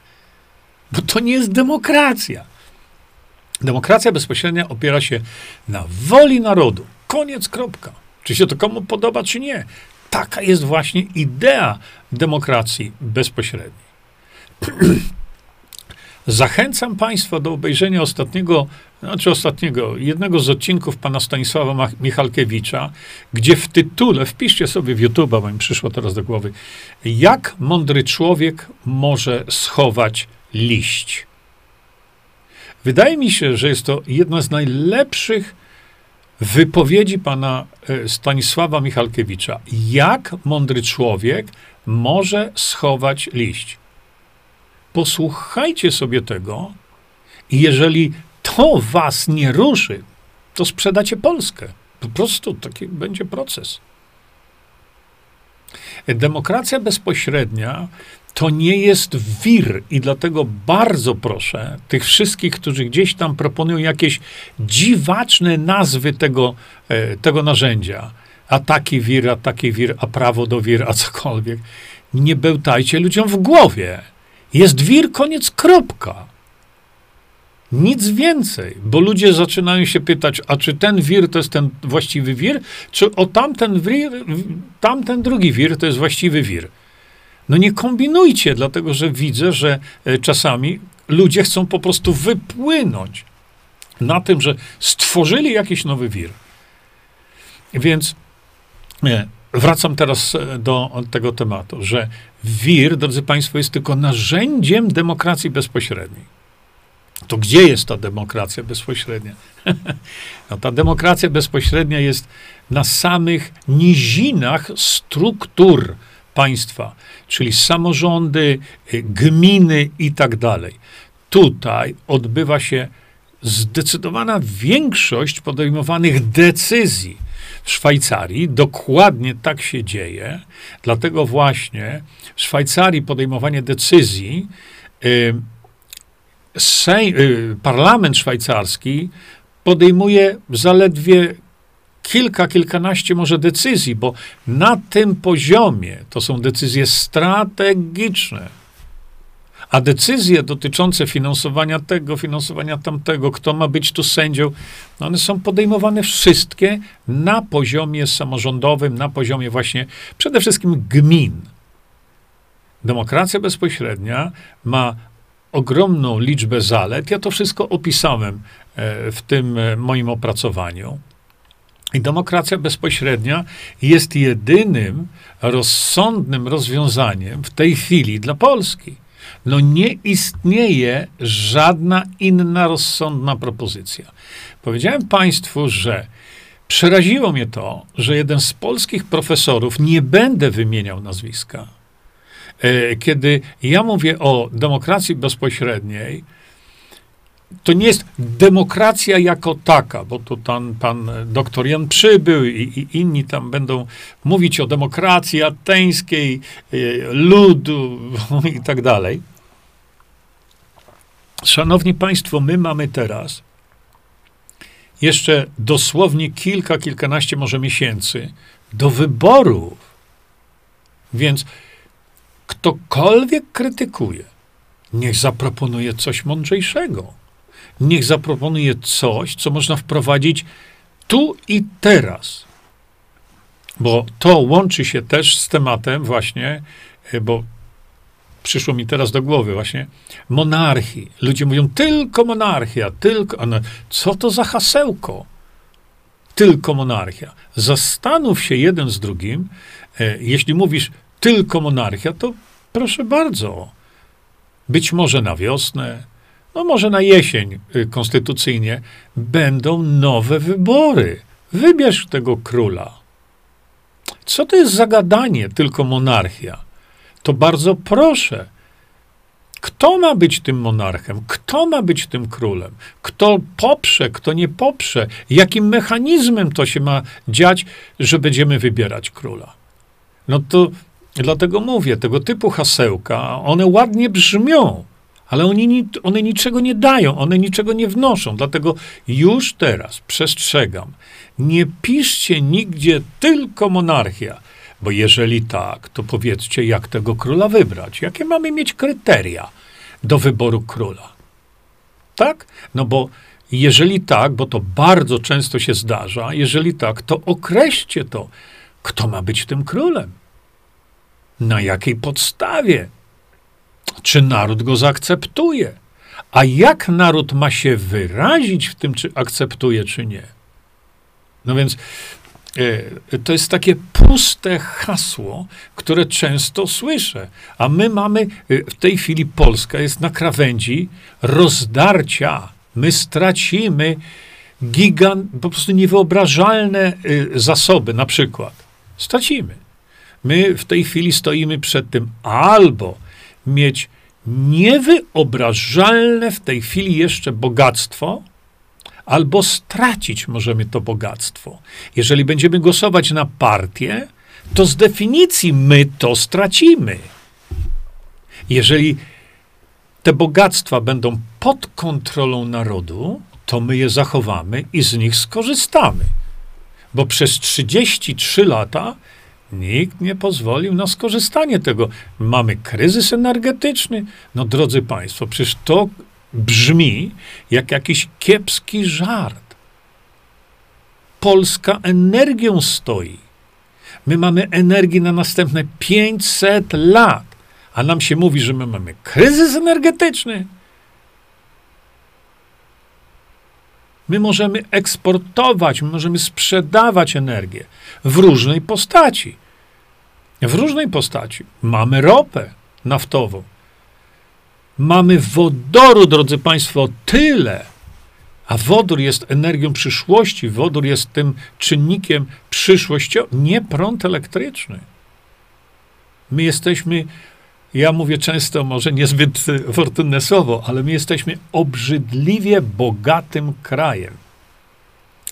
Bo to nie jest demokracja. Demokracja bezpośrednia opiera się na woli narodu. Koniec, kropka. Czy się to komu podoba, czy nie. taka jest właśnie idea demokracji bezpośredniej. *clears throat* Zachęcam Państwa do obejrzenia ostatniego, znaczy ostatniego, jednego z odcinków pana Stanisława Michalkiewicza, gdzie w tytule, wpiszcie sobie w YouTube, bo mi przyszło teraz do głowy, jak mądry człowiek może schować liść. Wydaje mi się, że jest to jedna z najlepszych wypowiedzi pana e, Stanisława Michalkiewicza. Jak mądry człowiek może schować liść? Posłuchajcie sobie tego i jeżeli to was nie ruszy, to sprzedacie Polskę. Po prostu taki będzie proces. Demokracja bezpośrednia to nie jest wir i dlatego bardzo proszę tych wszystkich, którzy gdzieś tam proponują jakieś dziwaczne nazwy tego, e, tego narzędzia, a taki wir, a taki wir, a prawo do wir, a cokolwiek, nie bełtajcie ludziom w głowie. Jest wir, koniec, kropka. Nic więcej, bo ludzie zaczynają się pytać, a czy ten wir to jest ten właściwy wir, czy o tamten wir, tamten drugi wir to jest właściwy wir. No nie kombinujcie, dlatego że widzę, że e, czasami ludzie chcą po prostu wypłynąć na tym, że stworzyli jakiś nowy wir. Więc nie, wracam teraz e, do tego tematu, że wir, drodzy Państwo, jest tylko narzędziem demokracji bezpośredniej. To gdzie jest ta demokracja bezpośrednia? *laughs* no, ta demokracja bezpośrednia jest na samych nizinach struktur państwa, czyli samorządy, y, gminy i tak dalej. Tutaj odbywa się zdecydowana większość podejmowanych decyzji. Szwajcarii dokładnie tak się dzieje, dlatego właśnie w Szwajcarii podejmowanie decyzji, y, sej, y, parlament szwajcarski podejmuje zaledwie kilka, kilkanaście może decyzji, bo na tym poziomie to są decyzje strategiczne. A decyzje dotyczące finansowania tego, finansowania tamtego, kto ma być tu sędzią, no one są podejmowane wszystkie na poziomie samorządowym, na poziomie właśnie przede wszystkim gmin. Demokracja bezpośrednia ma ogromną liczbę zalet. Ja to wszystko opisałem e, w tym e, moim opracowaniu. I demokracja bezpośrednia jest jedynym rozsądnym rozwiązaniem w tej chwili dla Polski. No nie istnieje żadna inna rozsądna propozycja. Powiedziałem Państwu, że przeraziło mnie to, że jeden z polskich profesorów, nie będę wymieniał nazwiska, e, kiedy ja mówię o demokracji bezpośredniej, to nie jest demokracja jako taka, bo tu tam pan doktor Jan Przybył i, i, inni tam będą mówić o demokracji ateńskiej, y, ludu *laughs* i tak dalej. Szanowni Państwo, my mamy teraz jeszcze dosłownie kilka, kilkanaście może miesięcy do wyborów. Więc ktokolwiek krytykuje, niech zaproponuje coś mądrzejszego niech zaproponuje coś, co można wprowadzić tu i teraz. Bo to łączy się też z tematem właśnie, e, bo przyszło mi teraz do głowy właśnie, monarchii. Ludzie mówią tylko monarchia, tylko. No, co to za hasełko? Tylko monarchia. Zastanów się jeden z drugim. E, jeśli mówisz tylko monarchia, to proszę bardzo. Być może na wiosnę, no może na jesień y, konstytucyjnie, będą nowe wybory. Wybierz tego króla. Co to jest zagadanie, tylko monarchia? To bardzo proszę. Kto ma być tym monarchem? Kto ma być tym królem? Kto poprze, kto nie poprze? Jakim mechanizmem to się ma dziać, że będziemy wybierać króla? No to dlatego mówię, tego typu hasełka, one ładnie brzmią, ale oni, one niczego nie dają, one niczego nie wnoszą. Dlatego już teraz przestrzegam, nie piszcie nigdzie tylko monarchia, bo jeżeli tak, to powiedzcie, jak tego króla wybrać. Jakie mamy mieć kryteria do wyboru króla? Tak? No bo jeżeli tak, bo to bardzo często się zdarza, jeżeli tak, to określcie to. kto ma być tym królem? Na jakiej podstawie? Czy naród go zaakceptuje? A jak naród ma się wyrazić w tym, czy akceptuje, czy nie? No więc e, to jest takie puste hasło, które często słyszę. A my mamy, e, w tej chwili Polska jest na krawędzi rozdarcia. My stracimy gigant, po prostu niewyobrażalne e, zasoby, na przykład. Stracimy. My w tej chwili stoimy przed tym albo mieć niewyobrażalne w tej chwili jeszcze bogactwo, albo stracić możemy to bogactwo. Jeżeli będziemy głosować na partię, to z definicji my to stracimy. Jeżeli te bogactwa będą pod kontrolą narodu, to my je zachowamy i z nich skorzystamy. Bo przez 33 lata Nikt nie pozwolił na skorzystanie tego. Mamy kryzys energetyczny. No drodzy Państwo, przecież to brzmi jak jakiś kiepski żart. Polska energią stoi. My mamy energii na następne 500 lat, a nam się mówi, że my mamy kryzys energetyczny. My możemy eksportować, my możemy sprzedawać energię w różnej postaci. W różnej postaci. Mamy ropę naftową. Mamy wodoru, drodzy Państwo, tyle. A wodór jest energią przyszłości, wodór jest tym czynnikiem przyszłościowym, nie prąd elektryczny. My jesteśmy, ja mówię często, może niezbyt fortunne słowo, ale my jesteśmy obrzydliwie bogatym krajem.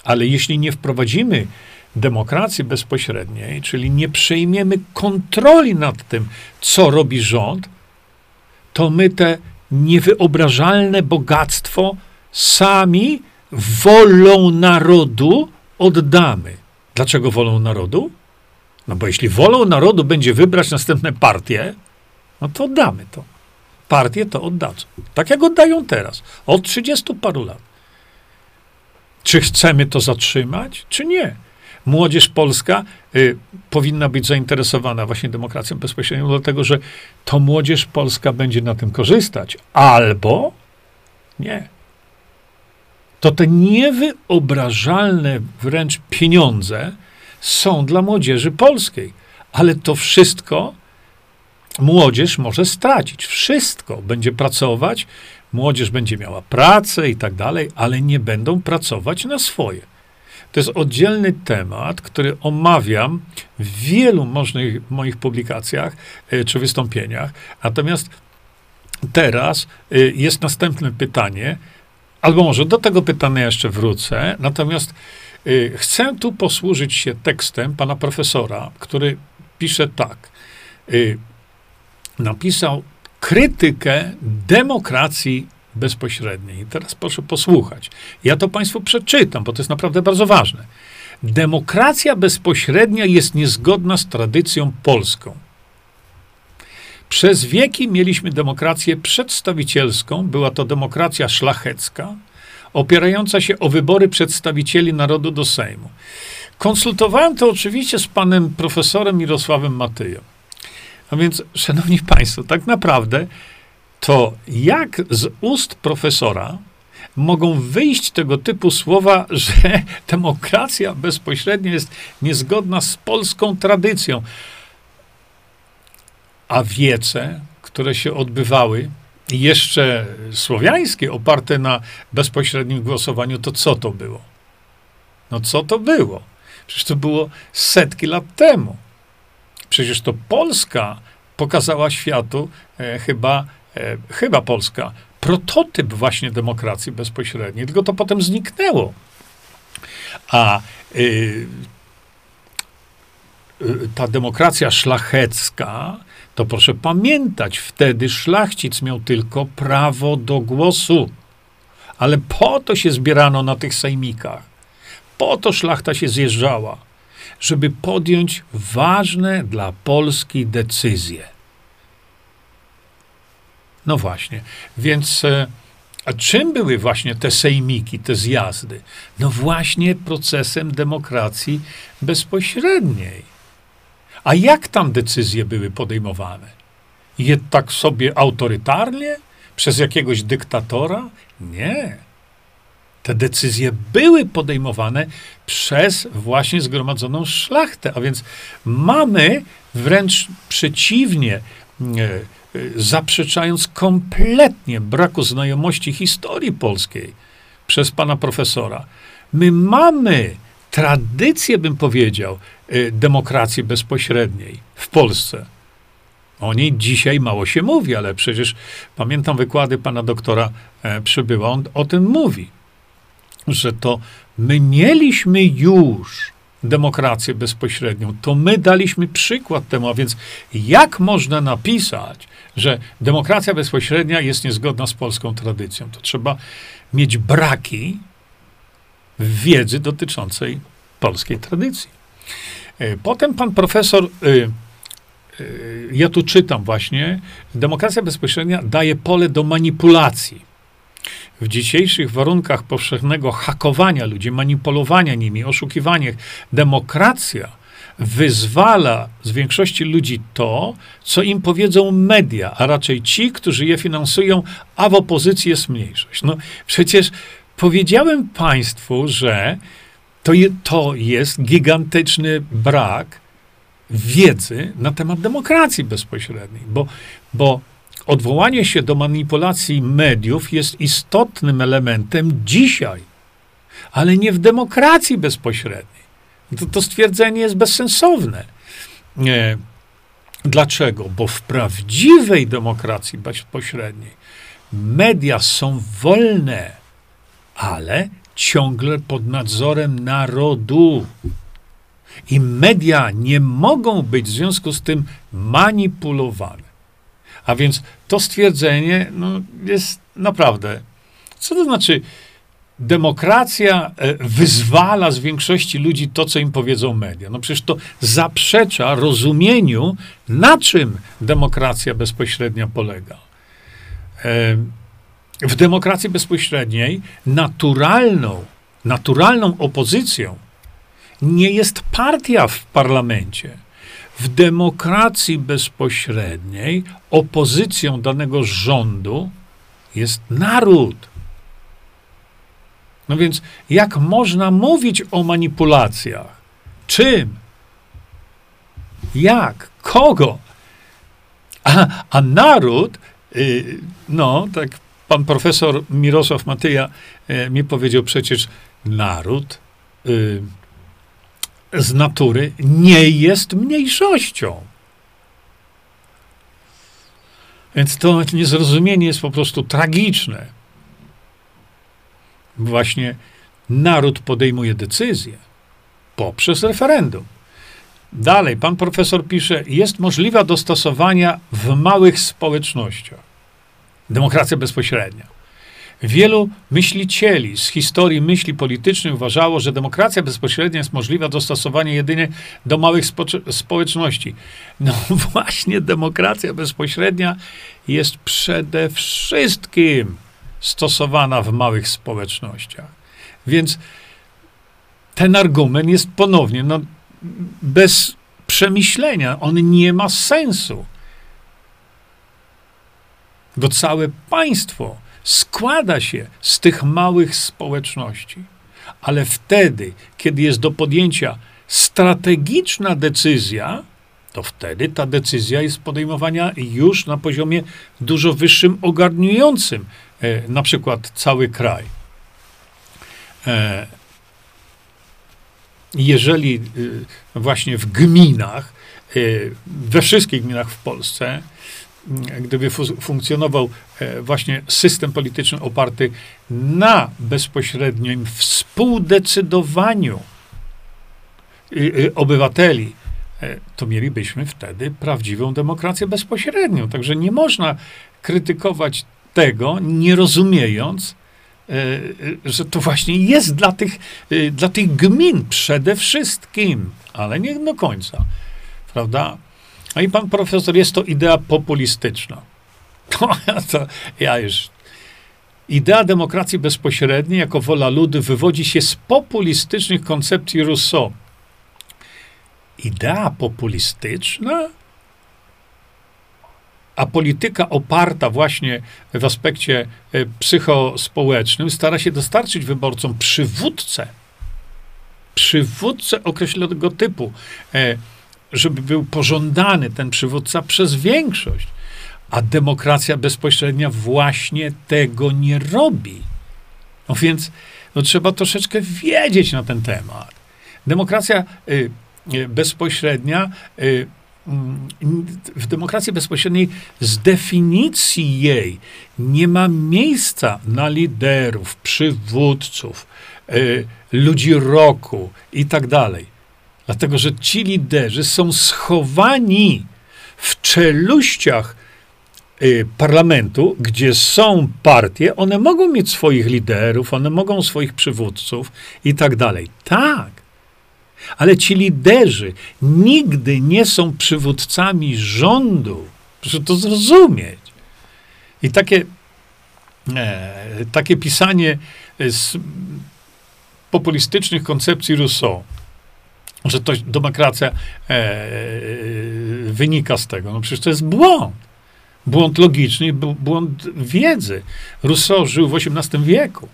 Ale jeśli nie wprowadzimy demokracji bezpośredniej, czyli nie przejmiemy kontroli nad tym, co robi rząd, to my te niewyobrażalne bogactwo sami wolą narodu oddamy. Dlaczego wolą narodu? No bo jeśli wolą narodu będzie wybrać następne partie, no to oddamy to. Partie to oddadzą. Tak jak oddają teraz. Od 30 paru lat. Czy chcemy to zatrzymać, czy nie? młodzież polska y, powinna być zainteresowana właśnie demokracją bezpośrednią, dlatego że to młodzież polska będzie na tym korzystać. Albo nie. To te niewyobrażalne wręcz pieniądze są dla młodzieży polskiej. Ale to wszystko młodzież może stracić. Wszystko będzie pracować, młodzież będzie miała pracę i tak dalej, ale nie będą pracować na swoje. To jest oddzielny temat, który omawiam w wielu możnych moich publikacjach e, czy wystąpieniach. Natomiast teraz e, jest następne pytanie, albo może do tego pytania jeszcze wrócę. Natomiast e, chcę tu posłużyć się tekstem pana profesora, który pisze tak. Napisał krytykę demokracji bezpośredniej. I teraz proszę posłuchać. Ja to Państwu przeczytam, bo to jest naprawdę bardzo ważne. Demokracja bezpośrednia jest niezgodna z tradycją polską. Przez wieki mieliśmy demokrację przedstawicielską, była to demokracja szlachecka, opierająca się o wybory przedstawicieli narodu do Sejmu. Konsultowałem to oczywiście z panem profesorem Mirosławem Matyją. A więc, szanowni państwo, tak naprawdę to jak z ust profesora mogą wyjść tego typu słowa, *laughs* że demokracja bezpośrednia jest niezgodna z polską tradycją. A wiece, które się odbywały, jeszcze słowiańskie, oparte na bezpośrednim głosowaniu, to co to było? No co to było? Przecież to było setki lat temu. Przecież to Polska pokazała światu e, chyba e, chyba Polska, prototyp właśnie demokracji bezpośredniej, tylko to potem zniknęło. A y, y, ta demokracja szlachecka, to proszę pamiętać, wtedy szlachcic miał tylko prawo do głosu. Ale po to się zbierano na tych sejmikach. Po to szlachta się zjeżdżała, żeby podjąć ważne dla Polski decyzje. No właśnie. Więc e, a czym były właśnie te sejmiki, te zjazdy? No właśnie procesem demokracji bezpośredniej. A jak tam decyzje były podejmowane? Je tak sobie autorytarnie? Przez jakiegoś dyktatora? Nie. Te decyzje były podejmowane przez właśnie zgromadzoną szlachtę, a więc mamy wręcz przeciwnie, e, e, zaprzeczając kompletnie braku znajomości historii polskiej przez pana profesora, my mamy tradycję, bym powiedział, e, demokracji bezpośredniej w Polsce. O niej dzisiaj mało się mówi, ale przecież pamiętam wykłady pana doktora Przybyła, on o tym mówi że to my mieliśmy już demokrację bezpośrednią, to my daliśmy przykład temu, a więc jak można napisać, że demokracja bezpośrednia jest niezgodna z polską tradycją? To trzeba mieć braki wiedzy dotyczącej polskiej tradycji. E, potem pan profesor, e, e, ja tu czytam właśnie, demokracja bezpośrednia daje pole do manipulacji w dzisiejszych warunkach powszechnego hakowania ludzi, manipulowania nimi, oszukiwania, demokracja wyzwala z większości ludzi to, co im powiedzą media, a raczej ci, którzy je finansują, a w opozycji jest mniejszość. No przecież powiedziałem Państwu, że to, je, to jest gigantyczny brak wiedzy na temat demokracji bezpośredniej, bo, bo odwołanie się do manipulacji mediów jest istotnym elementem dzisiaj, ale nie w demokracji bezpośredniej. To, to stwierdzenie jest bezsensowne. Nie. Dlaczego? Bo w prawdziwej demokracji bezpośredniej media są wolne, ale ciągle pod nadzorem narodu. I media nie mogą być w związku z tym manipulowane. A więc to stwierdzenie no, jest naprawdę. Co to znaczy? Demokracja e, wyzwala z większości ludzi to, co im powiedzą media. No przecież to zaprzecza rozumieniu, na czym demokracja bezpośrednia polega. E, w demokracji bezpośredniej naturalną, naturalną opozycją nie jest partia w parlamencie w demokracji bezpośredniej opozycją danego rządu jest naród. No więc jak można mówić o manipulacjach? Czym? Jak? Kogo? A, a naród, yy, no, tak pan profesor Mirosław Matyja yy, mi powiedział przecież, naród yy, z natury nie jest mniejszością. Więc to niezrozumienie jest po prostu tragiczne. Właśnie naród podejmuje decyzję poprzez referendum. Dalej, pan profesor pisze, jest możliwa dostosowania w małych społecznościach. Demokracja bezpośrednia. Wielu myślicieli z historii myśli politycznej uważało, że demokracja bezpośrednia jest możliwa do stosowania jedynie do małych spo- społeczności. No *laughs* właśnie, demokracja bezpośrednia jest przede wszystkim stosowana w małych społecznościach. Więc ten argument jest ponownie no, bez przemyślenia. On nie ma sensu. Bo całe państwo składa się z tych małych społeczności. Ale wtedy, kiedy jest do podjęcia strategiczna decyzja, to wtedy ta decyzja jest podejmowana już na poziomie dużo wyższym, ogarniającym e, na przykład cały kraj. E, jeżeli e, właśnie w gminach, e, we wszystkich gminach w Polsce, gdyby funkcjonował e, właśnie system polityczny oparty na bezpośrednim współdecydowaniu obywateli, e, to mielibyśmy wtedy prawdziwą demokrację bezpośrednią. Także nie można krytykować tego, nie rozumiejąc, e, że to właśnie jest dla tych, dla tych gmin przede wszystkim, ale nie do końca. Prawda? No i pan profesor, jest to idea populistyczna. *laughs* To, ja już. Idea demokracji bezpośredniej jako wola ludu wywodzi się z populistycznych koncepcji Rousseau. idea populistyczna? A polityka oparta właśnie w aspekcie e, psychospołecznym stara się dostarczyć wyborcom przywódcę, przywódcę określonego typu, e, żeby był pożądany ten przywódca przez większość. A demokracja bezpośrednia właśnie tego nie robi. No więc no trzeba troszeczkę wiedzieć na ten temat. Demokracja y, y, bezpośrednia, y, mm, w demokracji bezpośredniej z definicji jej nie ma miejsca na liderów, przywódców, y, ludzi roku i tak dalej. Dlatego, że ci liderzy są schowani w czeluściach y, parlamentu, gdzie są partie, one mogą mieć swoich liderów, one mogą swoich przywódców i tak dalej. Tak. Ale ci liderzy nigdy nie są przywódcami rządu. Proszę to zrozumieć. I takie, e, takie pisanie z populistycznych koncepcji Rousseau, że to demokracja e, wynika z tego. No przecież to jest błąd. Błąd logiczny, błąd wiedzy. Rousseau żył w XVIII wieku.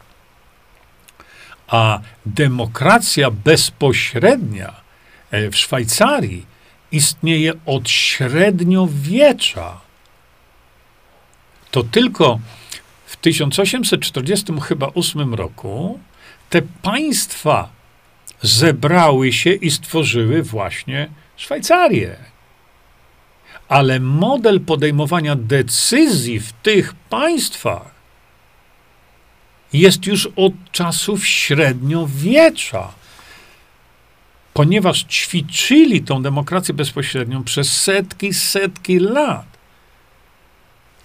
A demokracja bezpośrednia e, w Szwajcarii istnieje od średniowiecza. To tylko w 1848 roku te państwa zebrały się i stworzyły właśnie Szwajcarię. Ale model podejmowania decyzji w tych państwach jest już od czasów średniowiecza. Ponieważ ćwiczyli tą demokrację bezpośrednią przez setki, setki lat,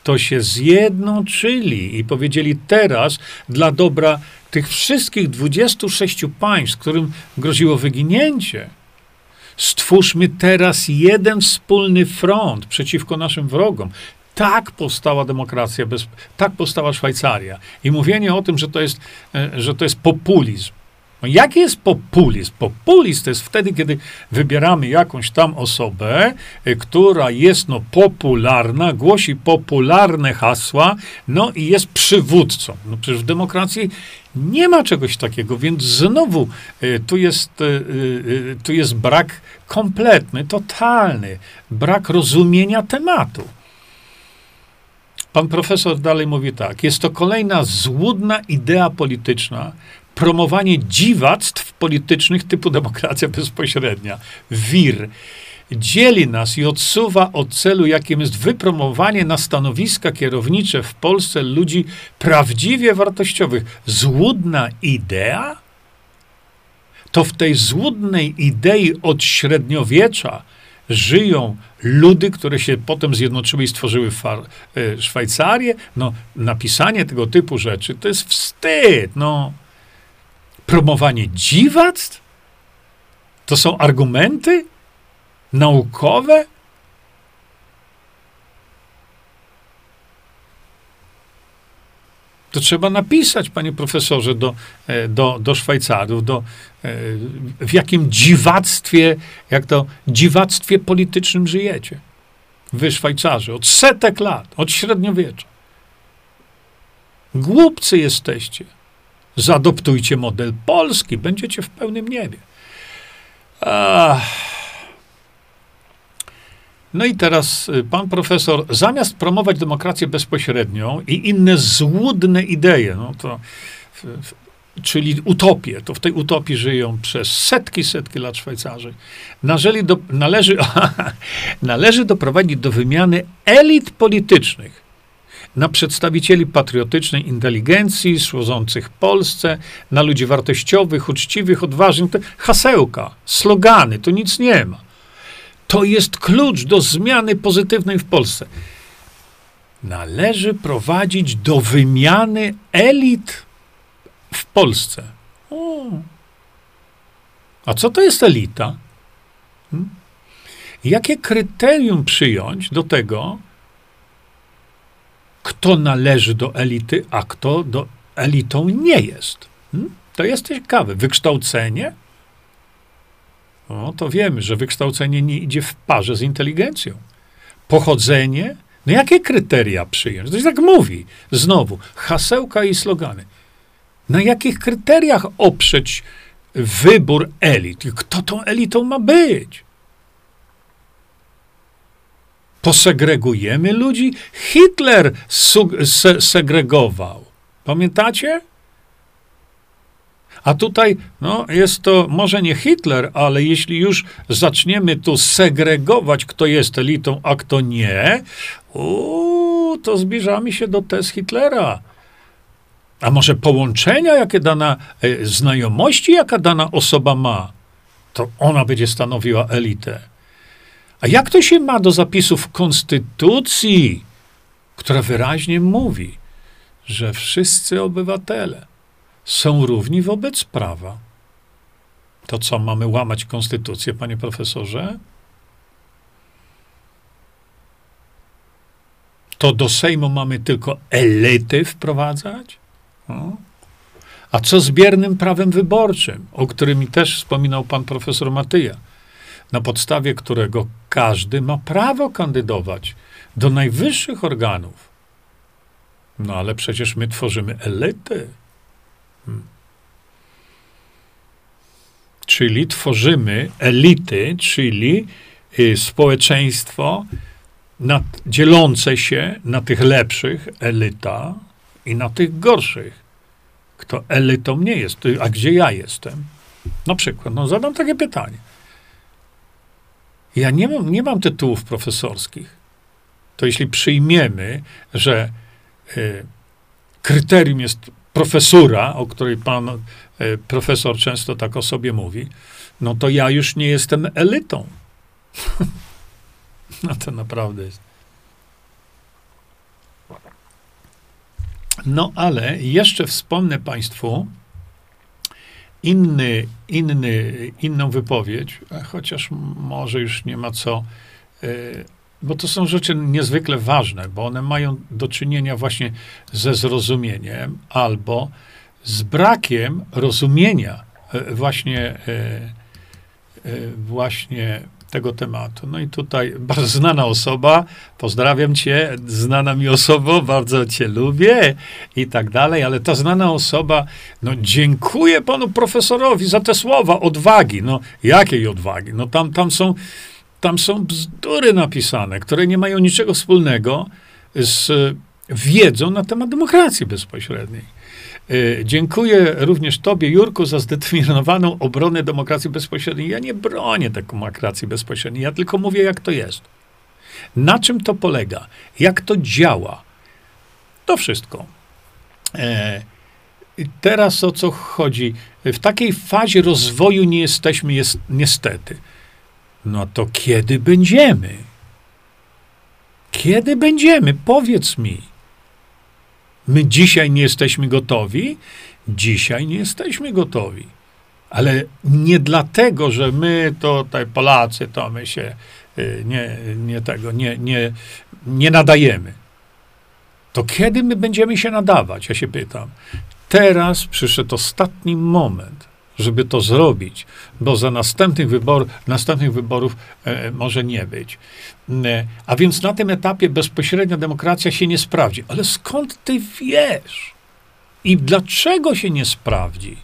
to się zjednoczyli i powiedzieli teraz dla dobra tych wszystkich 26 państw, którym groziło wyginięcie, stwórzmy teraz jeden wspólny front przeciwko naszym wrogom. Tak powstała demokracja, bez, tak powstała Szwajcaria. I mówienie o tym, że to jest, e, że to jest populizm, no jaki jest populizm? Populizm to jest wtedy, kiedy wybieramy jakąś tam osobę, y, która jest no, popularna, głosi popularne hasła, no i jest przywódcą. No przecież w demokracji nie ma czegoś takiego, więc znowu y, tu jest, y, tu jest brak kompletny, totalny, brak rozumienia tematu. Pan profesor dalej mówi tak: Jest to kolejna złudna idea polityczna, promowanie dziwactw politycznych typu demokracja bezpośrednia, WIR, dzieli nas i odsuwa od celu, jakim jest wypromowanie na stanowiska kierownicze w Polsce ludzi prawdziwie wartościowych. Złudna idea? To w tej złudnej idei od średniowiecza żyją ludy, które się potem zjednoczyły i stworzyły y, Szwajcarię. No, napisanie tego typu rzeczy to jest wstyd. No, promowanie dziwactw? To są argumenty naukowe? To trzeba napisać, panie profesorze, do, e, do, do Szwajcarów, do, e, w jakim dziwactwie, jak to dziwactwie politycznym żyjecie. Wy, Szwajcarzy, od setek lat, od średniowiecza. Głupcy jesteście. Zadoptujcie model polski, będziecie w pełnym niebie. Ach. No i teraz y, pan profesor, zamiast promować demokrację bezpośrednią i inne złudne idee, no to, czyli utopię, to w tej utopii żyją przez setki, setki lat Szwajcarzy, należy, do, należy, *laughs* należy doprowadzić do wymiany elit politycznych na przedstawicieli patriotycznej inteligencji służących Polsce, na ludzi wartościowych, uczciwych, odważnych. Hasełka, slogany, to nic nie ma. To jest klucz do zmiany pozytywnej w Polsce. Należy prowadzić do wymiany elit w Polsce. O. A co to jest elita? Hmm? Jakie kryterium przyjąć do tego, kto należy do elity, a kto do elitą nie jest. Hmm? To jest ciekawe. Wykształcenie? No to wiemy, że wykształcenie nie idzie w parze z inteligencją. Pochodzenie, no jakie kryteria przyjąć? To się tak mówi. Znowu, hasełka i slogany. Na jakich kryteriach oprzeć wybór elit? Kto tą elitą ma być? Posegregujemy ludzi? Hitler se segregował. Pamiętacie? A tutaj, no, jest to może nie Hitler, ale jeśli już zaczniemy tu segregować, kto jest elitą, a kto nie, uu, to zbliżamy się do test Hitlera. A może połączenia, jakie dana, e, znajomości, jaka dana osoba ma, to ona będzie stanowiła elitę. A jak to się ma do zapisów Konstytucji, która wyraźnie mówi, że wszyscy obywatele są równi wobec prawa. To co, mamy łamać konstytucję, panie profesorze? To do Sejmu mamy tylko elity wprowadzać? No. A co z biernym prawem wyborczym, o którym też wspominał pan profesor Matyja, na podstawie którego każdy ma prawo kandydować do najwyższych organów? No ale przecież my tworzymy elity. Hmm. Czyli tworzymy elity, czyli y, społeczeństwo nad, dzielące się na tych lepszych, elita, i na tych gorszych. Kto elitą nie jest, a gdzie ja jestem? Na przykład, no zadam takie pytanie. Ja nie mam, nie mam tytułów profesorskich. To jeśli przyjmiemy, że y, kryterium jest profesura, o której pan y, profesor często tak o sobie mówi, no to ja już nie jestem elitą. *laughs* no to naprawdę jest. No ale jeszcze wspomnę Państwu inny, inny, inną wypowiedź, chociaż może już nie ma co y, bo to są rzeczy niezwykle ważne, bo one mają do czynienia właśnie ze zrozumieniem albo z brakiem rozumienia e, właśnie, e, e, właśnie tego tematu. No i tutaj bardzo znana osoba, pozdrawiam cię, znana mi osoba, bardzo cię lubię i tak dalej, ale ta znana osoba, no dziękuję panu profesorowi za te słowa odwagi. No jakiej odwagi? No tam, tam są tam są bzdury napisane, które nie mają niczego wspólnego z wiedzą na temat demokracji bezpośredniej. E, dziękuję również Tobie, Jurku, za zdeterminowaną obronę demokracji bezpośredniej. Ja nie bronię demokracji bezpośredniej, ja tylko mówię, jak to jest. Na czym to polega? Jak to działa? To wszystko. E, teraz o co chodzi? W takiej fazie rozwoju nie jesteśmy, jest, niestety. No to kiedy będziemy? Kiedy będziemy? Powiedz mi. My dzisiaj nie jesteśmy gotowi? Dzisiaj nie jesteśmy gotowi. Ale nie dlatego, że my tutaj Polacy, to my się y, nie, nie tego, nie, nie, nie nadajemy. To kiedy my będziemy się nadawać? Ja się pytam. Teraz przyszedł ostatni moment żeby to zrobić, bo za następnych, wybor, następnych wyborów e, może nie być. E, a więc na tym etapie bezpośrednia demokracja się nie sprawdzi. Ale skąd ty wiesz? I dlaczego się nie sprawdzi?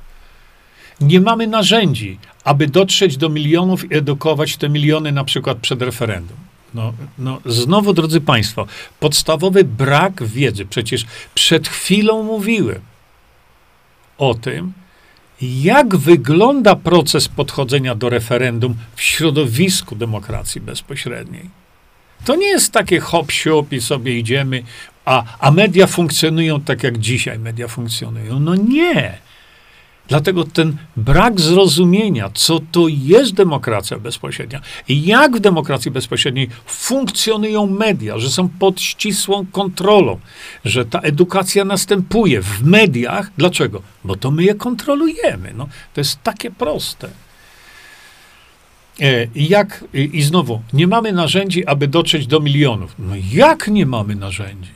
Nie mamy narzędzi, aby dotrzeć do milionów i edukować te miliony na przykład przed referendum. No, no, znowu, drodzy Państwo, podstawowy brak wiedzy. Przecież przed chwilą mówiłem o tym, jak wygląda proces podchodzenia do referendum w środowisku demokracji bezpośredniej. To nie jest takie hop siup i sobie idziemy, a, a media funkcjonują tak, jak dzisiaj media funkcjonują. No nie. Dlatego ten brak zrozumienia, co to jest demokracja bezpośrednia i jak w demokracji bezpośredniej funkcjonują media, że są pod ścisłą kontrolą, że ta edukacja następuje w mediach. Dlaczego? Bo to my je kontrolujemy. No, to jest takie proste. E, I jak, i znowu, nie mamy narzędzi, aby dotrzeć do milionów. No jak nie mamy narzędzi?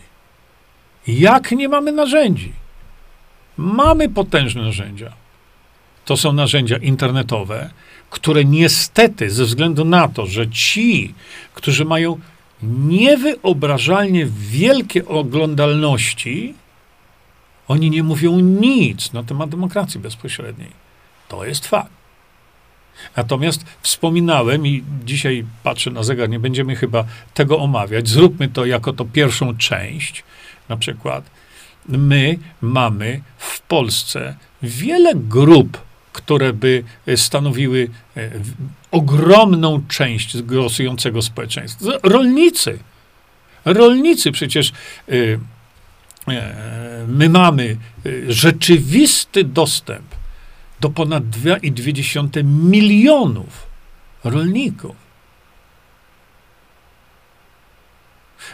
Jak nie mamy narzędzi? Mamy potężne narzędzia. To są narzędzia internetowe, które niestety, ze względu na to, że ci, którzy mają niewyobrażalnie wielkie oglądalności, oni nie mówią nic na temat demokracji bezpośredniej. To jest fakt. Natomiast wspominałem i dzisiaj patrzę na zegar, nie będziemy chyba tego omawiać. Zróbmy to jako to pierwszą część. Na przykład my mamy w Polsce wiele grup, które by stanowiły e, ogromną część głosującego społeczeństwa. Rolnicy. Rolnicy przecież e, e, my mamy rzeczywisty dostęp do ponad 2,2 milionów rolników.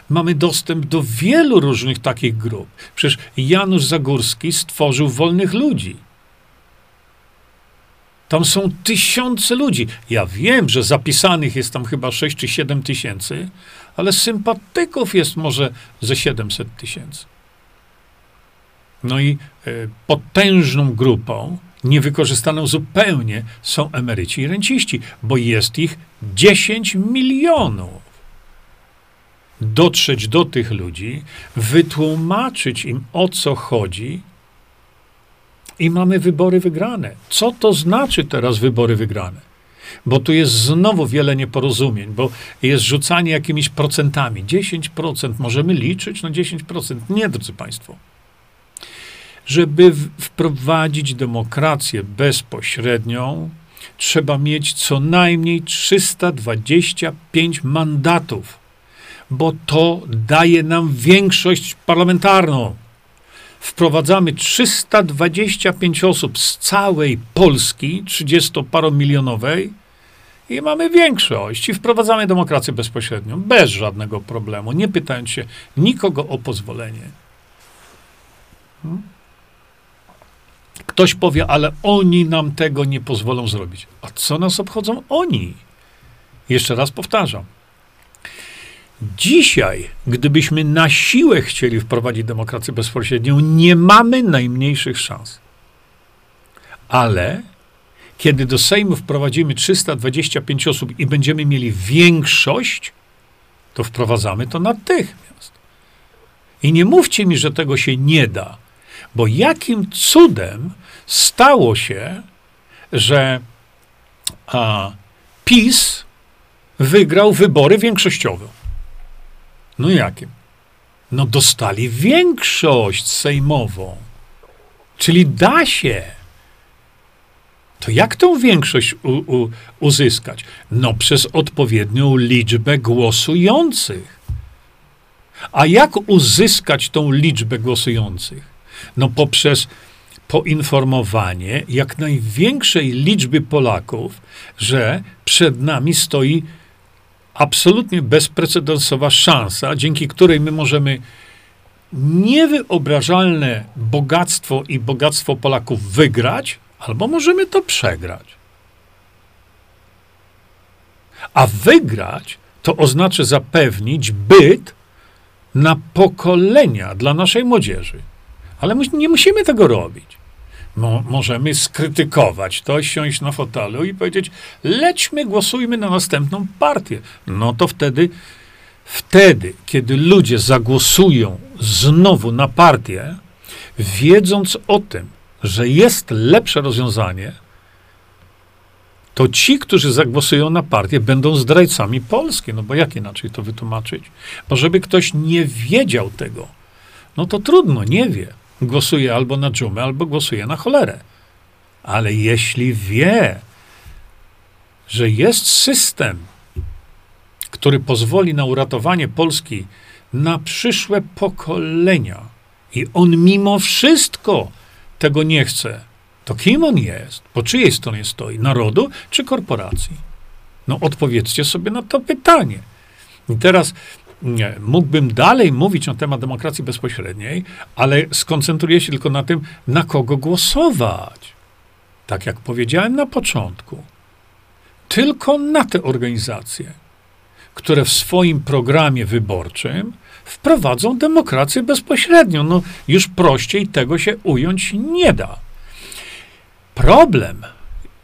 Mamy dostęp do wielu różnych takich grup. Przecież Janusz Zagórski stworzył wolnych ludzi. Tam są tysiące ludzi. Ja wiem, że zapisanych jest tam chyba 6 czy 7 tysięcy, ale sympatyków jest może ze 700 tysięcy. No i y, potężną grupą niewykorzystaną zupełnie są emeryci i renciści, bo jest ich 10 milionów. Dotrzeć do tych ludzi, wytłumaczyć im o co chodzi, i mamy wybory wygrane. Co to znaczy teraz wybory wygrane? Bo tu jest znowu wiele nieporozumień, bo jest rzucanie jakimiś procentami. 10% możemy liczyć na 10%. Nie, drodzy Państwo żeby wprowadzić demokrację bezpośrednią, trzeba mieć co najmniej 325 mandatów, bo to daje nam większość parlamentarną. Wprowadzamy 325 osób z całej Polski, 30-paromilionowej, i mamy większość. I wprowadzamy demokrację bezpośrednią, bez żadnego problemu, nie pytając się nikogo o pozwolenie. Hmm? Ktoś powie, ale oni nam tego nie pozwolą zrobić. A co nas obchodzą oni? Jeszcze raz powtarzam. Dzisiaj, gdybyśmy na siłę chcieli wprowadzić demokrację bezpośrednią, nie mamy najmniejszych szans. Ale kiedy do Sejmu wprowadzimy 325 osób i będziemy mieli większość, to wprowadzamy to natychmiast. I nie mówcie mi, że tego się nie da, bo jakim cudem stało się, że a, PiS wygrał wybory większościowe. No jakim? No dostali większość sejmową. Czyli da się. To jak tą większość u, u, uzyskać? No przez odpowiednią liczbę głosujących. A jak uzyskać tą liczbę głosujących? No poprzez poinformowanie jak największej liczby Polaków, że przed nami stoi absolutnie bezprecedensowa szansa, dzięki której my możemy niewyobrażalne bogactwo i bogactwo Polaków wygrać, albo możemy to przegrać. A wygrać to oznacza zapewnić byt na pokolenia dla naszej młodzieży. Ale nie musimy tego robić. Mo możemy skrytykować to, siąść na fotelu i powiedzieć, lećmy, głosujmy na następną partię. No to wtedy, wtedy, kiedy ludzie zagłosują znowu na partię, wiedząc o tym, że jest lepsze rozwiązanie, to ci, którzy zagłosują na partię, będą zdrajcami Polski. No bo jak inaczej to wytłumaczyć? Bo żeby ktoś nie wiedział tego, no to trudno, nie wie głosuje albo na dżumę, albo głosuje na cholerę. Ale jeśli wie, że jest system, który pozwoli na uratowanie Polski na przyszłe pokolenia, i on mimo wszystko tego nie chce, to kim on jest? Po czyjej stronie stoi? Narodu czy korporacji? No odpowiedzcie sobie na to pytanie. I teraz nie, mógłbym dalej mówić na temat demokracji bezpośredniej, ale skoncentruję się tylko na tym, na kogo głosować. Tak jak powiedziałem na początku. Tylko na te organizacje, które w swoim programie wyborczym wprowadzą demokrację bezpośrednią. No, już prościej tego się ująć nie da. Problem,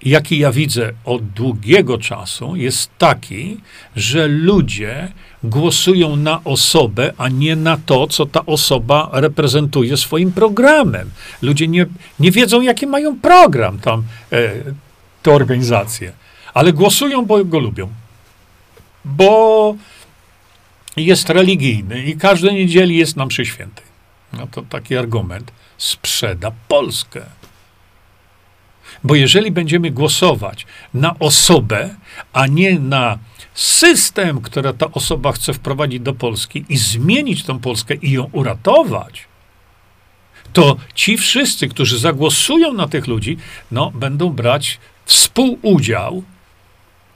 jaki ja widzę od długiego czasu, jest taki, że ludzie głosują na osobę, a nie na to, co ta osoba reprezentuje swoim programem. Ludzie nie, nie wiedzą, jaki mają program tam e, te organizacje, ale głosują, bo go lubią. Bo jest religijny i każdej niedzieli jest nam mszy świętej. No to taki argument sprzeda Polskę. Bo jeżeli będziemy głosować na osobę, a nie na system, który ta osoba chce wprowadzić do Polski i zmienić tą Polskę i ją uratować, to ci wszyscy, którzy zagłosują na tych ludzi, no, będą brać współudział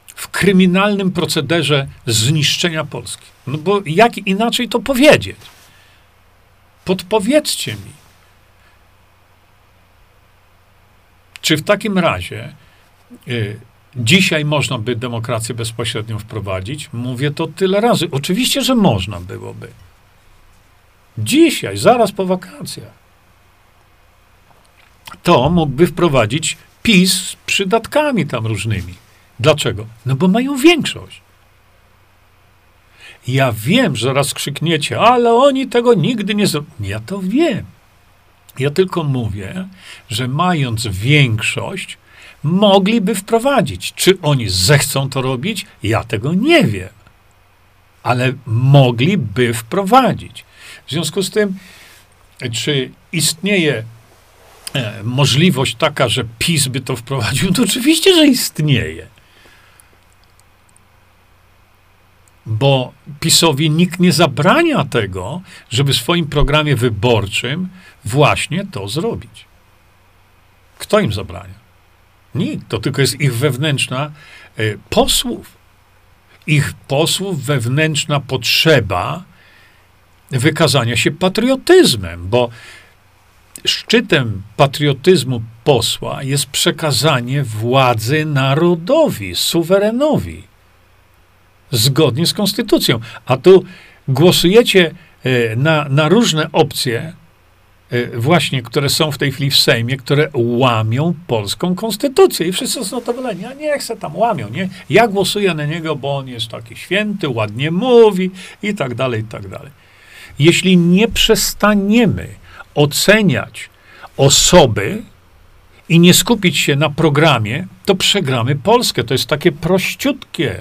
w kryminalnym procederze zniszczenia Polski. No bo jak inaczej to powiedzieć? Podpowiedzcie mi. Czy w takim razie y, dzisiaj można by demokrację bezpośrednią wprowadzić? Mówię to tyle razy. Oczywiście, że można byłoby. Dzisiaj, zaraz po wakacjach. To mógłby wprowadzić PiS z przydatkami tam różnymi. Dlaczego? No bo mają większość. Ja wiem, że raz krzykniecie, ale oni tego nigdy nie zrobią. Ja to wiem. Ja tylko mówię, że mając większość, mogliby wprowadzić. Czy oni zechcą to robić? Ja tego nie wiem. Ale mogliby wprowadzić. W związku z tym, czy istnieje e, możliwość taka, że PiS by to wprowadził? To oczywiście, że istnieje. bo PiSowi nikt nie zabrania tego, żeby w swoim programie wyborczym właśnie to zrobić. Kto im zabrania? Nikt. To tylko jest ich wewnętrzna y, posłów. Ich posłów wewnętrzna potrzeba wykazania się patriotyzmem, bo szczytem patriotyzmu posła jest przekazanie władzy narodowi, suwerenowi zgodnie z konstytucją. A tu głosujecie e, na, na różne opcje, e, właśnie, które są w tej chwili w Sejmie, które łamią polską konstytucję. I wszyscy są zadowoleni. A nie chcę tam łamią, nie? Ja głosuję na niego, bo on jest taki święty, ładnie mówi i tak dalej, i tak dalej. Jeśli nie przestaniemy oceniać osoby i nie skupić się na programie, to przegramy Polskę. To jest takie prościutkie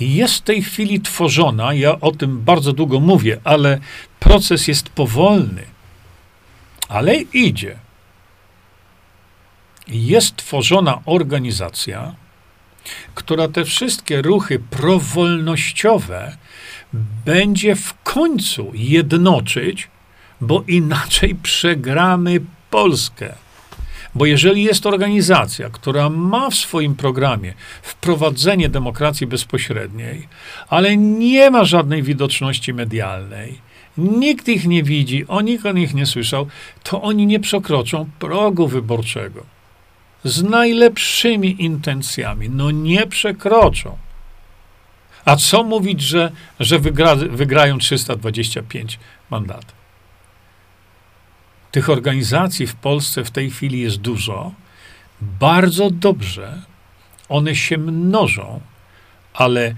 jest w tej chwili tworzona, ja o tym bardzo długo mówię, ale proces jest powolny, ale idzie. Jest tworzona organizacja, która te wszystkie ruchy prowolnościowe będzie w końcu jednoczyć, bo inaczej przegramy Polskę. Bo jeżeli jest organizacja, która ma w swoim programie wprowadzenie demokracji bezpośredniej, ale nie ma żadnej widoczności medialnej, nikt ich nie widzi, o nikt o nie słyszał, to oni nie przekroczą progu wyborczego. Z najlepszymi intencjami, no nie przekroczą. A co mówić, że, że wygra, wygrają 325 mandatów? Tych organizacji w Polsce w tej chwili jest dużo. Bardzo dobrze. One się mnożą, ale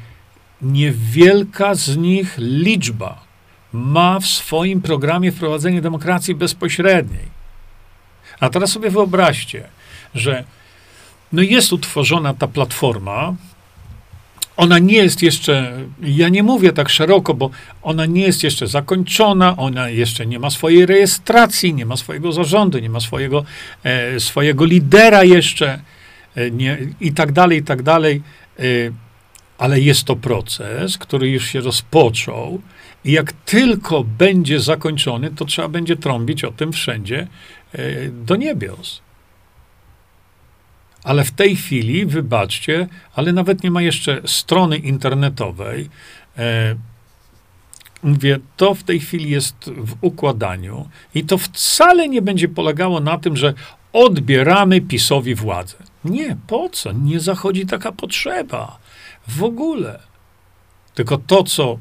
niewielka z nich liczba ma w swoim programie wprowadzenie demokracji bezpośredniej. A teraz sobie wyobraźcie, że no jest utworzona ta platforma, ona nie jest jeszcze, ja nie mówię tak szeroko, bo ona nie jest jeszcze zakończona, ona jeszcze nie ma swojej rejestracji, nie ma swojego zarządu, nie ma swojego, e, swojego lidera jeszcze e, nie, i tak dalej, i tak dalej. E, ale jest to proces, który już się rozpoczął i jak tylko będzie zakończony, to trzeba będzie trąbić o tym wszędzie e, do niebios. Ale w tej chwili, wybaczcie, ale nawet nie ma jeszcze strony internetowej. E, mówię, to w tej chwili jest w układaniu i to wcale nie będzie polegało na tym, że odbieramy PiSowi władzę. Nie, po co? Nie zachodzi taka potrzeba. W ogóle. Tylko to, co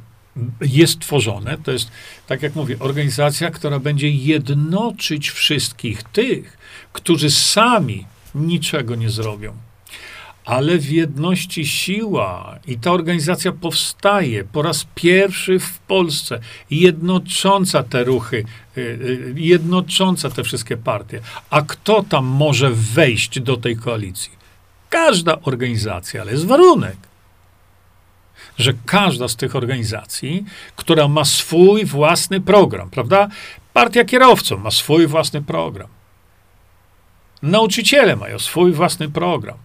jest tworzone. To jest, tak jak mówię, organizacja, która będzie jednoczyć wszystkich tych, którzy sami niczego nie zrobią. Ale w jedności siła i ta organizacja powstaje po raz pierwszy w Polsce, jednocząca te ruchy, y, y, jednocząca te wszystkie partie. A kto tam może wejść do tej koalicji? Każda organizacja, ale jest warunek że każda z tych organizacji, która ma swój własny program, prawda? Partia kierowców ma swój własny program. Nauczyciele mają swój własny program.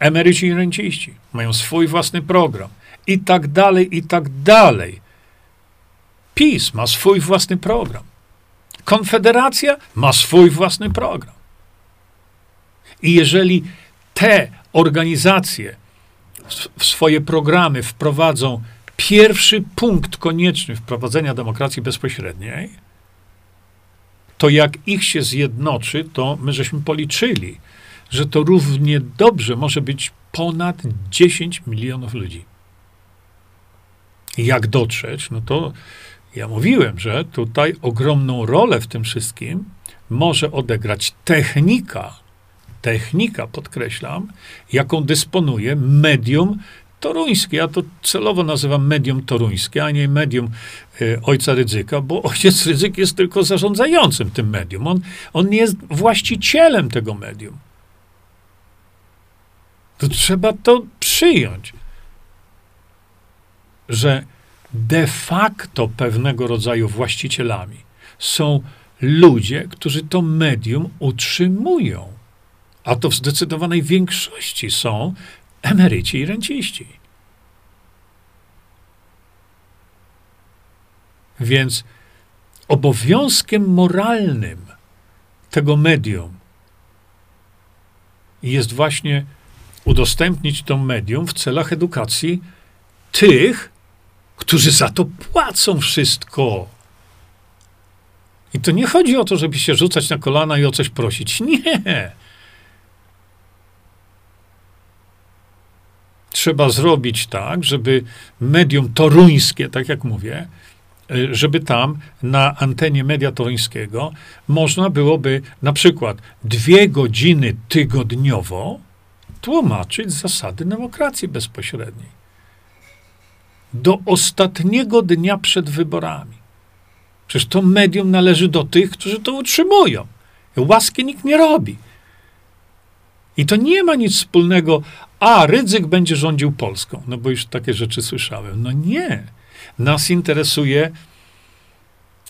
Emeryci i renciści mają swój własny program. I tak dalej, i tak dalej. PiS ma swój własny program. Konfederacja ma swój własny program. I jeżeli te organizacje w swoje programy wprowadzą pierwszy punkt konieczny wprowadzenia demokracji bezpośredniej, to jak ich się zjednoczy, to my żeśmy policzyli, że to równie dobrze może być ponad 10 milionów ludzi. Jak dotrzeć? No to ja mówiłem, że tutaj ogromną rolę w tym wszystkim może odegrać technika, technika, podkreślam, jaką dysponuje medium toruńskie. Ja to celowo nazywam medium toruńskie, a nie medium y, ojca Rydzyka, bo *laughs* ojciec Rydzyk jest tylko zarządzającym tym medium. On, on nie jest właścicielem tego medium. To trzeba to przyjąć, że de facto pewnego rodzaju właścicielami są ludzie, którzy to medium utrzymują a to w zdecydowanej większości są emeryci i renciści. Więc obowiązkiem moralnym tego medium jest właśnie udostępnić to medium w celach edukacji tych, którzy za to płacą wszystko. I to nie chodzi o to, żeby się rzucać na kolana i o coś prosić. Nie. Trzeba zrobić tak, żeby medium toruńskie, tak jak mówię, y, żeby tam na antenie media toruńskiego można byłoby na przykład dwie godziny tygodniowo tłumaczyć zasady demokracji bezpośredniej. Do ostatniego dnia przed wyborami. Przecież to medium należy do tych, którzy to utrzymują. Łaski nikt nie robi. I to nie ma nic wspólnego, a Rydzyk będzie rządził Polską. No bo już takie rzeczy słyszałem. No nie. Nas interesuje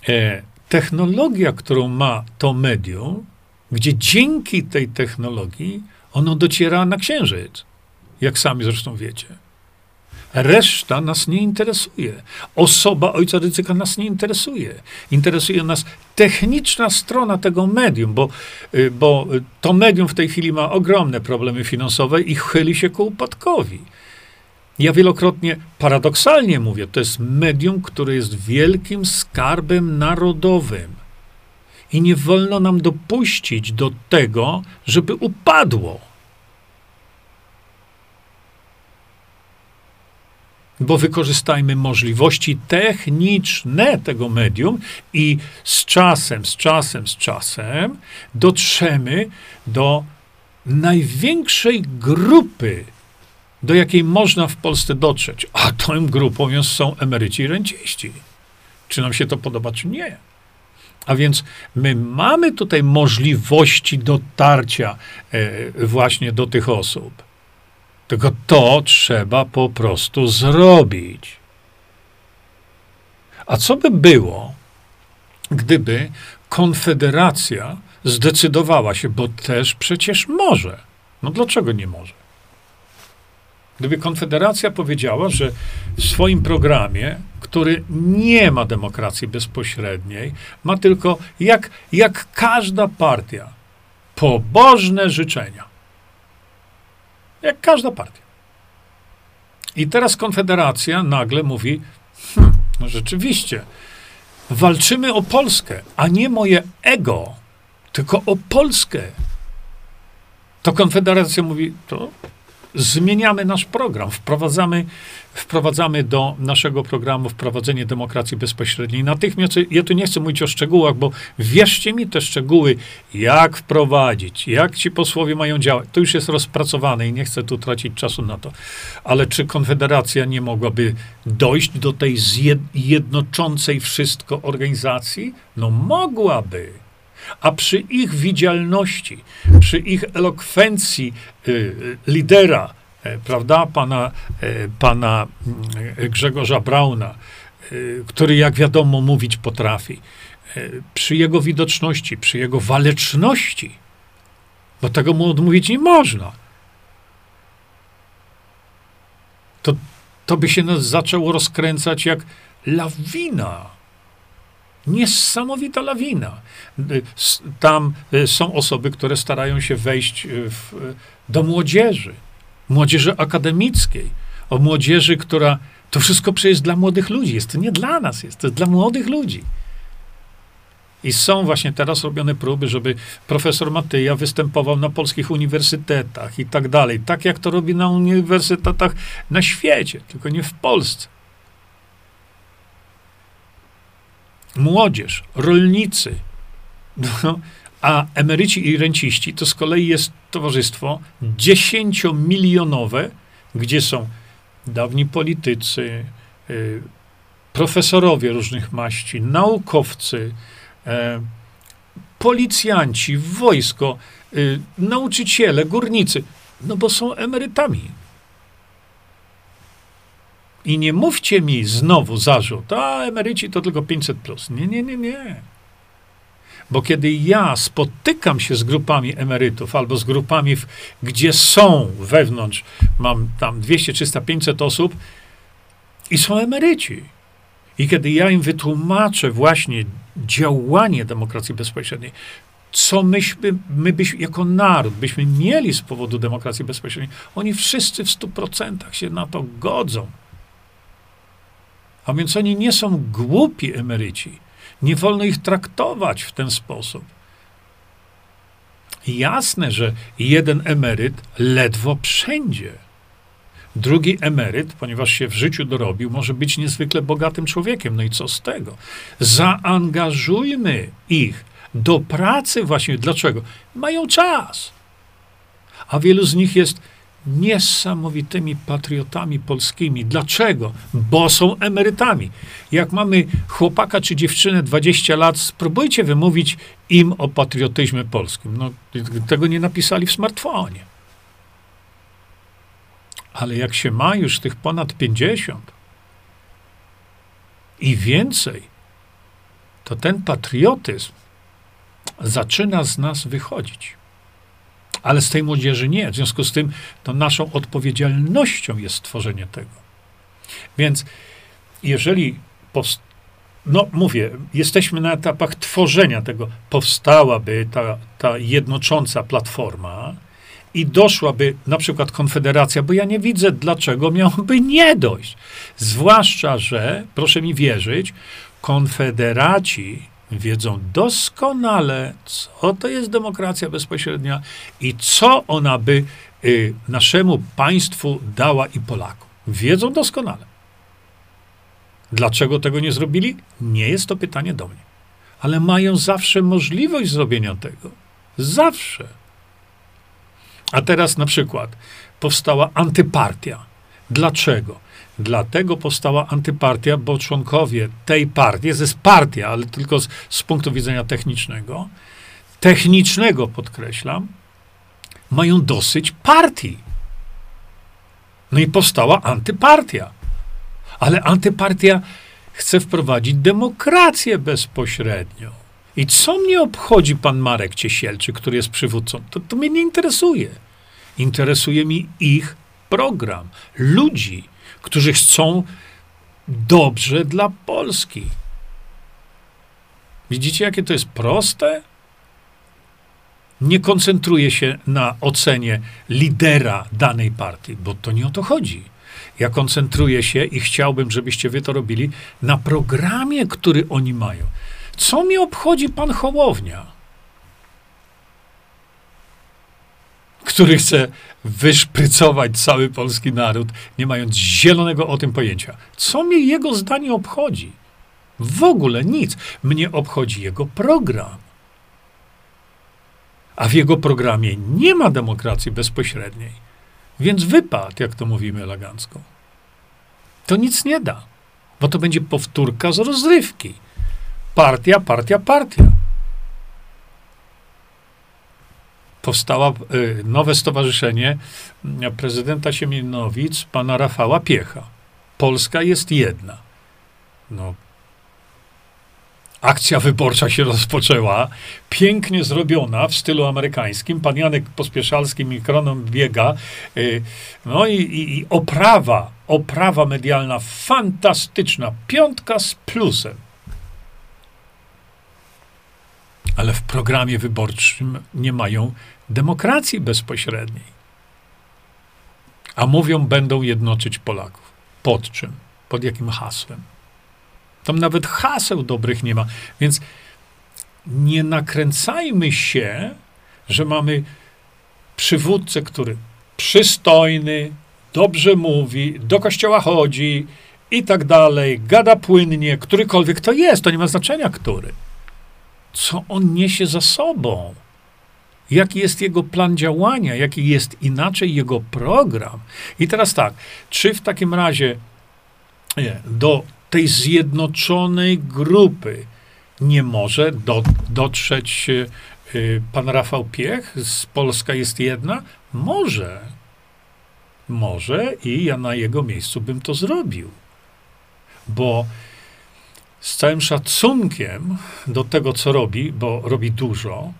e, technologia, którą ma to medium, gdzie dzięki tej technologii ono dociera na księżyc. Jak sami zresztą wiecie. Reszta nas nie interesuje. Osoba ojca ryzyka nas nie interesuje. Interesuje nas techniczna strona tego medium, bo, y, bo to medium w tej chwili ma ogromne problemy finansowe i chyli się ku upadkowi. Ja wielokrotnie paradoksalnie mówię, to jest medium, które jest wielkim skarbem narodowym. I nie wolno nam dopuścić do tego, żeby upadło. Bo wykorzystajmy możliwości techniczne tego medium i z czasem, z czasem, z czasem dotrzemy do największej grupy, do jakiej można w Polsce dotrzeć. A tą grupą są emeryci i renciści. Czy nam się to podoba, czy nie. A więc my mamy tutaj możliwości dotarcia e, właśnie do tych osób. Tylko to trzeba po prostu zrobić. A co by było, gdyby Konfederacja zdecydowała się, bo też przecież może. No dlaczego nie może? Gdyby Konfederacja powiedziała, że w swoim programie, który nie ma demokracji bezpośredniej, ma tylko, jak, jak każda partia, pobożne życzenia. Jak każda partia. I teraz Konfederacja nagle mówi: hm, rzeczywiście, walczymy o Polskę, a nie moje ego, tylko o Polskę. To Konfederacja mówi: to zmieniamy nasz program, wprowadzamy, wprowadzamy do naszego programu wprowadzenie demokracji bezpośredniej. Natychmiast, ja tu nie chcę mówić o szczegółach, bo wierzcie mi te szczegóły, jak wprowadzić, jak ci posłowie mają działać. To już jest rozpracowane i nie chcę tu tracić czasu na to. Ale czy Konfederacja nie mogłaby dojść do tej zjednoczącej wszystko organizacji? No mogłaby. A przy ich widzialności, przy ich elokwencji y, lidera, e, prawda, pana, e, pana mm, Grzegorza Brauna, y, który, jak wiadomo, mówić potrafi, przy jego widoczności, przy jego waleczności, bo tego mu odmówić nie można, to, to by się nas zaczęło rozkręcać jak lawina Niesamowita lawina. Tam y, są osoby, które starają się wejść y, w, do młodzieży, młodzieży akademickiej, o młodzieży, która. To wszystko przecież dla młodych ludzi jest. To nie dla nas jest, to dla młodych ludzi. I są właśnie teraz robione próby, żeby profesor Matyja występował na polskich uniwersytetach i tak dalej. Tak jak to robi na uniwersytetach na świecie, tylko nie w Polsce. Młodzież, rolnicy, no, a emeryci i renciści to z kolei jest towarzystwo dziesięciomilionowe, gdzie są dawni politycy, y, profesorowie różnych maści, naukowcy, e, policjanci, wojsko, y, nauczyciele, górnicy, no bo są emerytami. I nie mówcie mi znowu zarzut, a emeryci to tylko 500 plus. Nie, nie, nie, nie. Bo kiedy ja spotykam się z grupami emerytów albo z grupami, w, gdzie są wewnątrz, mam tam 200, 300, 500 osób i są emeryci. I kiedy ja im wytłumaczę właśnie działanie demokracji bezpośredniej, co myśmy, my byśmy, jako naród byśmy mieli z powodu demokracji bezpośredniej, oni wszyscy w 100% się na to godzą. A więc oni nie są głupi emeryci. Nie wolno ich traktować w ten sposób. Jasne, że jeden emeryt ledwo wszędzie. Drugi emeryt, ponieważ się w życiu dorobił, może być niezwykle bogatym człowiekiem. No i co z tego? Zaangażujmy ich do pracy właśnie. Dlaczego? Mają czas. A wielu z nich jest niesamowitymi patriotami polskimi. Dlaczego? Bo są emerytami. Jak mamy chłopaka czy dziewczynę 20 lat, spróbujcie wymówić im o patriotyzmie polskim. No, tego nie napisali w smartfonie. Ale jak się ma już tych ponad 50 i więcej, to ten patriotyzm zaczyna z nas wychodzić ale z tej młodzieży nie. W związku z tym to naszą odpowiedzialnością jest stworzenie tego. Więc jeżeli no mówię, jesteśmy na etapach tworzenia tego, powstałaby ta, ta jednocząca platforma i doszłaby na przykład Konfederacja, bo ja nie widzę, dlaczego miałoby nie dojść. Zwłaszcza, że, proszę mi wierzyć, konfederaci wiedzą doskonale, co to jest demokracja bezpośrednia i co ona by y, naszemu państwu dała i Polakom. Wiedzą doskonale. Dlaczego tego nie zrobili? Nie jest to pytanie do mnie. Ale mają zawsze możliwość zrobienia tego. Zawsze. A teraz na przykład powstała antypartia. Dlaczego? Dlatego powstała antypartia, bo członkowie tej partii, jest partia, ale tylko z, z punktu widzenia technicznego, technicznego podkreślam, mają dosyć partii. No i powstała antypartia. Ale antypartia chce wprowadzić demokrację bezpośrednią. I co mnie obchodzi pan Marek Ciesielczy, który jest przywódcą? To, to mnie nie interesuje. Interesuje mi ich program, ludzi, którzy chcą dobrze dla Polski. Widzicie, jakie to jest proste? Nie koncentruję się na ocenie lidera danej partii, bo to nie o to chodzi. Ja koncentruję się i chciałbym, żebyście wy to robili na programie, który oni mają. Co mi obchodzi pan Hołownia? Który chce wyszprycować cały polski naród, nie mając zielonego o tym pojęcia. Co mnie jego zdanie obchodzi? W ogóle nic. Mnie obchodzi jego program. A w jego programie nie ma demokracji bezpośredniej. Więc wypad, jak to mówimy elegancko. To nic nie da, bo to będzie powtórka z rozrywki. Partia, partia, partia. Powstało y, nowe stowarzyszenie prezydenta Siemianowic, pana Rafała Piecha. Polska jest jedna. No, Akcja wyborcza się rozpoczęła, pięknie zrobiona w stylu amerykańskim. Pan Janek Pospieszalski mikronom biega. Y, no i, i, i oprawa, oprawa medialna fantastyczna. Piątka z plusem. Ale w programie wyborczym nie mają demokracji bezpośredniej. A mówią, będą jednoczyć Polaków. Pod czym? Pod jakim hasłem? Tam nawet haseł dobrych nie ma. Więc nie nakręcajmy się, że mamy przywódcę, który przystojny, dobrze mówi, do kościoła chodzi i tak dalej, gada płynnie, którykolwiek to jest, to nie ma znaczenia, który. Co on niesie za sobą? Jaki jest jego plan działania? Jaki jest inaczej jego program? I teraz tak, czy w takim razie nie, do tej zjednoczonej grupy nie może do, dotrzeć y, pan Rafał Piech z Polska jest jedna? Może. Może i ja na jego miejscu bym to zrobił. Bo z całym szacunkiem do tego, co robi, bo robi dużo,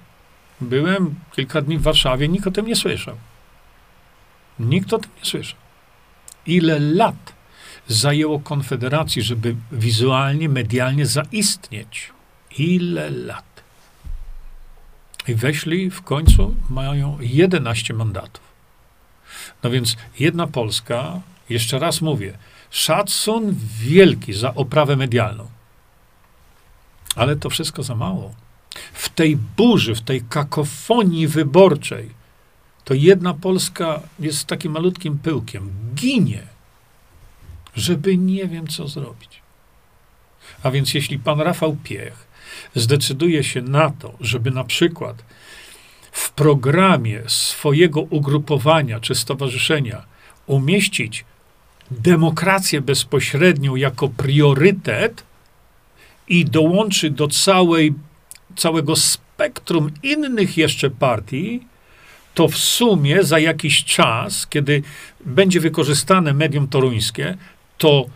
byłem kilka dni w Warszawie, nikt o tym nie słyszał. Nikt o tym nie słyszał. Ile lat zajęło Konfederacji, żeby wizualnie, medialnie zaistnieć. Ile lat? I weszli w końcu, mają 11 mandatów. No więc jedna Polska, jeszcze raz mówię, szacun wielki za oprawę medialną. Ale to wszystko za mało. W tej burzy, w tej kakofonii wyborczej, to jedna Polska jest takim malutkim pyłkiem, ginie żeby nie wiem, co zrobić. A więc jeśli pan Rafał Piech zdecyduje się na to, żeby na przykład w programie swojego ugrupowania czy stowarzyszenia umieścić demokrację bezpośrednią jako priorytet i dołączy do całej, całego spektrum innych jeszcze partii, to w sumie za jakiś czas, kiedy będzie wykorzystane medium toruńskie, to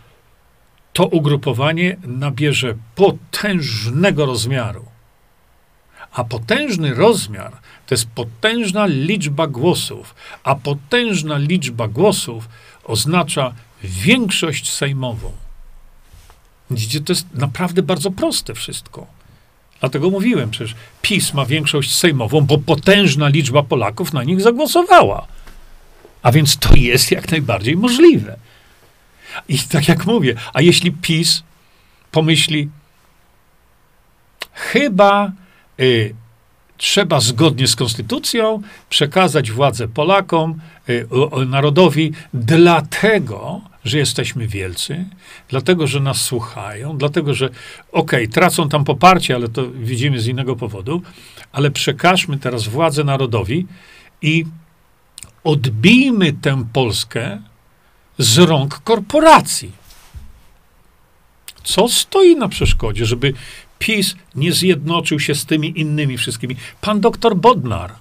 to ugrupowanie nabierze potężnego rozmiaru. A potężny rozmiar to jest potężna liczba głosów, a potężna liczba głosów oznacza większość sejmową. Widzicie, to jest naprawdę bardzo proste wszystko. Dlatego mówiłem, przecież PiS ma większość sejmową, bo potężna liczba Polaków na nich zagłosowała. A więc to jest jak najbardziej możliwe. I tak jak mówię, a jeśli PiS pomyśli, chyba y, trzeba zgodnie z konstytucją przekazać władzę Polakom, y, o, narodowi, dlatego, że jesteśmy wielcy, dlatego, że nas słuchają, dlatego, że okej, okay, tracą tam poparcie, ale to widzimy z innego powodu, ale przekażmy teraz władzę narodowi i odbijmy tę Polskę z rąk korporacji. Co stoi na przeszkodzie, żeby PiS nie zjednoczył się z tymi innymi wszystkimi? Pan doktor Bodnar.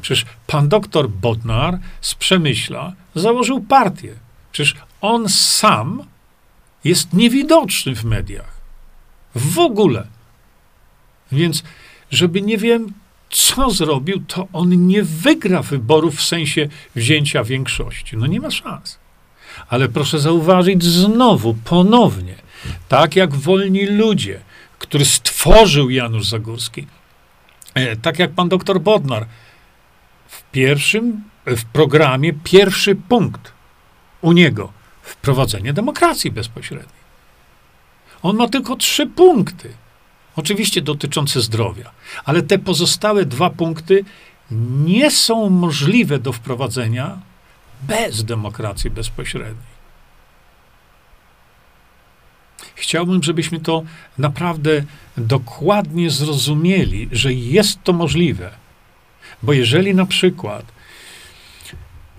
Przecież pan doktor Bodnar z Przemyśla założył partię. Przecież on sam jest niewidoczny w mediach. W ogóle. Więc, żeby nie wiem, co zrobił, to on nie wygra wyborów w sensie wzięcia większości. No nie ma szans. Ale proszę zauważyć znowu, ponownie, tak jak wolni ludzie, który stworzył Janusz Zagórski, e, tak jak pan doktor Bodnar, w pierwszym, w programie pierwszy punkt u niego wprowadzenie demokracji bezpośredniej. On ma tylko trzy punkty. Oczywiście dotyczące zdrowia, ale te pozostałe dwa punkty nie są możliwe do wprowadzenia bez demokracji bezpośredniej. Chciałbym, żebyśmy to naprawdę dokładnie zrozumieli, że jest to możliwe. Bo jeżeli na przykład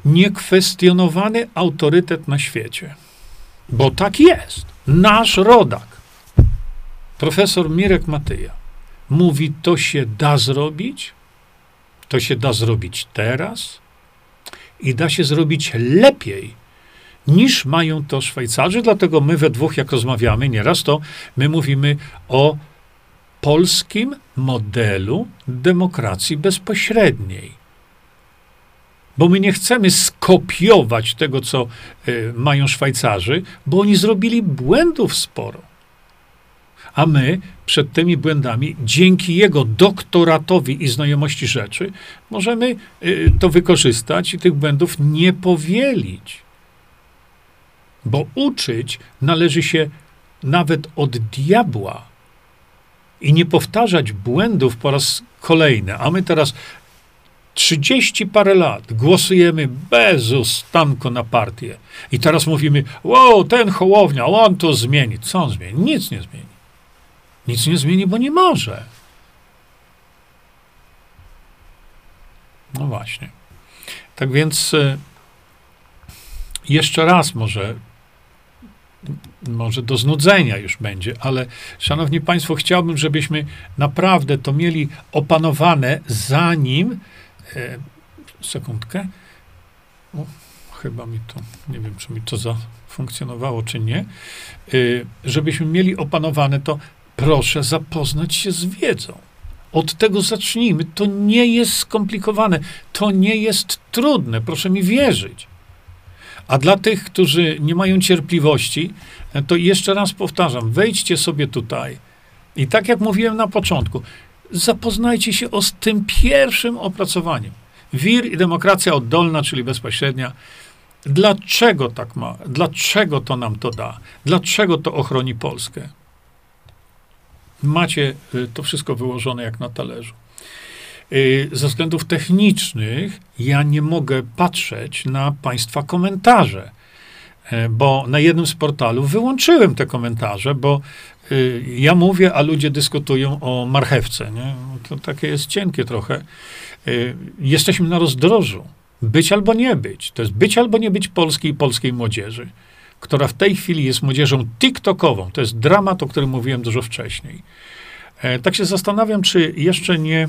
niekwestionowany autorytet na świecie, bo tak jest, nasz rodak, profesor Mirek Matyja, mówi, to się da zrobić, to się da zrobić teraz i da się zrobić lepiej niż mają to Szwajcarzy. Dlatego my we dwóch, jak rozmawiamy nieraz, to my mówimy o polskim modelu demokracji bezpośredniej. Bo my nie chcemy skopiować tego, co y, mają Szwajcarzy, bo oni zrobili błędów sporo. A my przed tymi błędami, dzięki jego doktoratowi i znajomości rzeczy, możemy y, to wykorzystać i tych błędów nie powielić. Bo uczyć należy się nawet od diabła i nie powtarzać błędów po raz kolejny. A my teraz 30 parę lat głosujemy bez ustanku na partię. I teraz mówimy, wow, ten Hołownia, on to zmieni. Co on zmieni? Nic nie zmieni. Nic nie zmieni, bo nie może. No właśnie. Tak więc e, jeszcze raz może może do znudzenia już będzie, ale szanowni państwo, chciałbym, żebyśmy naprawdę to mieli opanowane, zanim e, sekundkę. O, chyba mi to, nie wiem, czy mi to zafunkcjonowało, czy nie. E, żebyśmy mieli opanowane to, proszę zapoznać się z wiedzą. Od tego zacznijmy. To nie jest skomplikowane, to nie jest trudne, proszę mi wierzyć. A dla tych, którzy nie mają cierpliwości, to jeszcze raz powtarzam, wejdźcie sobie tutaj i tak jak mówiłem na początku, zapoznajcie się o, z tym pierwszym opracowaniem. Wir i demokracja oddolna, czyli bezpośrednia. Dlaczego tak ma? Dlaczego to nam to da? Dlaczego to ochroni Polskę? Macie y, to wszystko wyłożone jak na talerzu. Y, ze względów technicznych ja nie mogę patrzeć na Państwa komentarze, y, bo na jednym z portalu wyłączyłem te komentarze, bo ja mówię, a ludzie dyskutują o marchewce. Nie? To takie jest cienkie trochę. Jesteśmy na rozdrożu. Być albo nie być. To jest być albo nie być polskiej polskiej młodzieży która w tej chwili jest młodzieżą TikTokową. To jest dramat, o którym mówiłem dużo wcześniej. E, tak się zastanawiam, czy jeszcze nie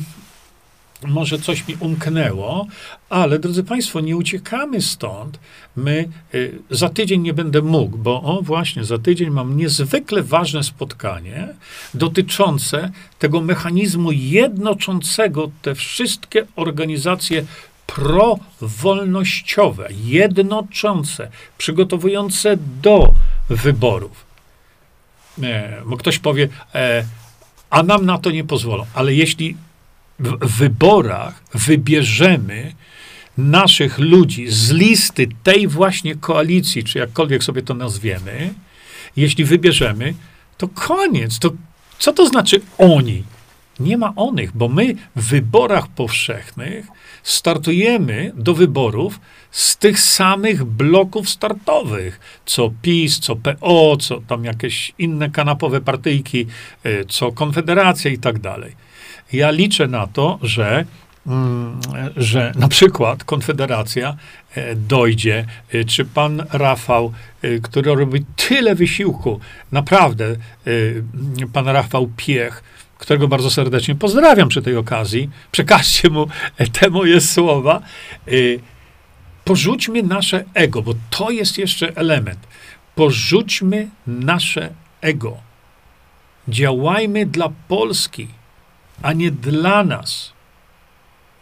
może coś mi umknęło, ale drodzy Państwo, nie uciekamy stąd. My y, za tydzień nie będę mógł, bo o właśnie, za tydzień mam niezwykle ważne spotkanie dotyczące tego mechanizmu jednoczącego te wszystkie organizacje prowolnościowe, jednoczące, przygotowujące do wyborów. E, bo ktoś powie, e, a nam na to nie pozwolą. Ale jeśli w wyborach wybierzemy naszych ludzi z listy tej właśnie koalicji, czy jakkolwiek sobie to nazwiemy, jeśli wybierzemy, to koniec. To co to znaczy oni? Nie ma onych, bo my w wyborach powszechnych startujemy do wyborów z tych samych bloków startowych, co PiS, co PO, co tam jakieś inne kanapowe partyjki, e, co Konfederacja i tak dalej. Ja liczę na to, że mm, że na przykład Konfederacja e, dojdzie, e, czy pan Rafał, który robi tyle wysiłku, naprawdę, pan Rafał Piech, którego bardzo serdecznie pozdrawiam przy tej okazji, *laughs* przekażcie mu te moje słowa. Porzućmy nasze ego, bo to jest jeszcze element. Porzućmy nasze ego. Działajmy dla Polski, a nie dla nas.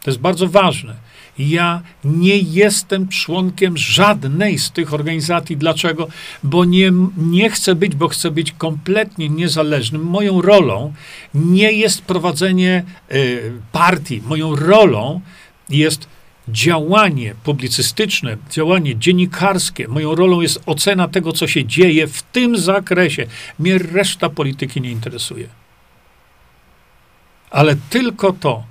To jest bardzo ważne. Ja nie jestem członkiem żadnej z tych organizacji. Dlaczego? Bo nie, nie chcę być, bo chcę być kompletnie niezależnym. Moją rolą nie jest prowadzenie y, partii. Moją rolą jest działanie publicystyczne, działanie dziennikarskie. Moją rolą jest ocena tego, co się dzieje w tym zakresie. Mnie reszta polityki nie interesuje. Ale tylko to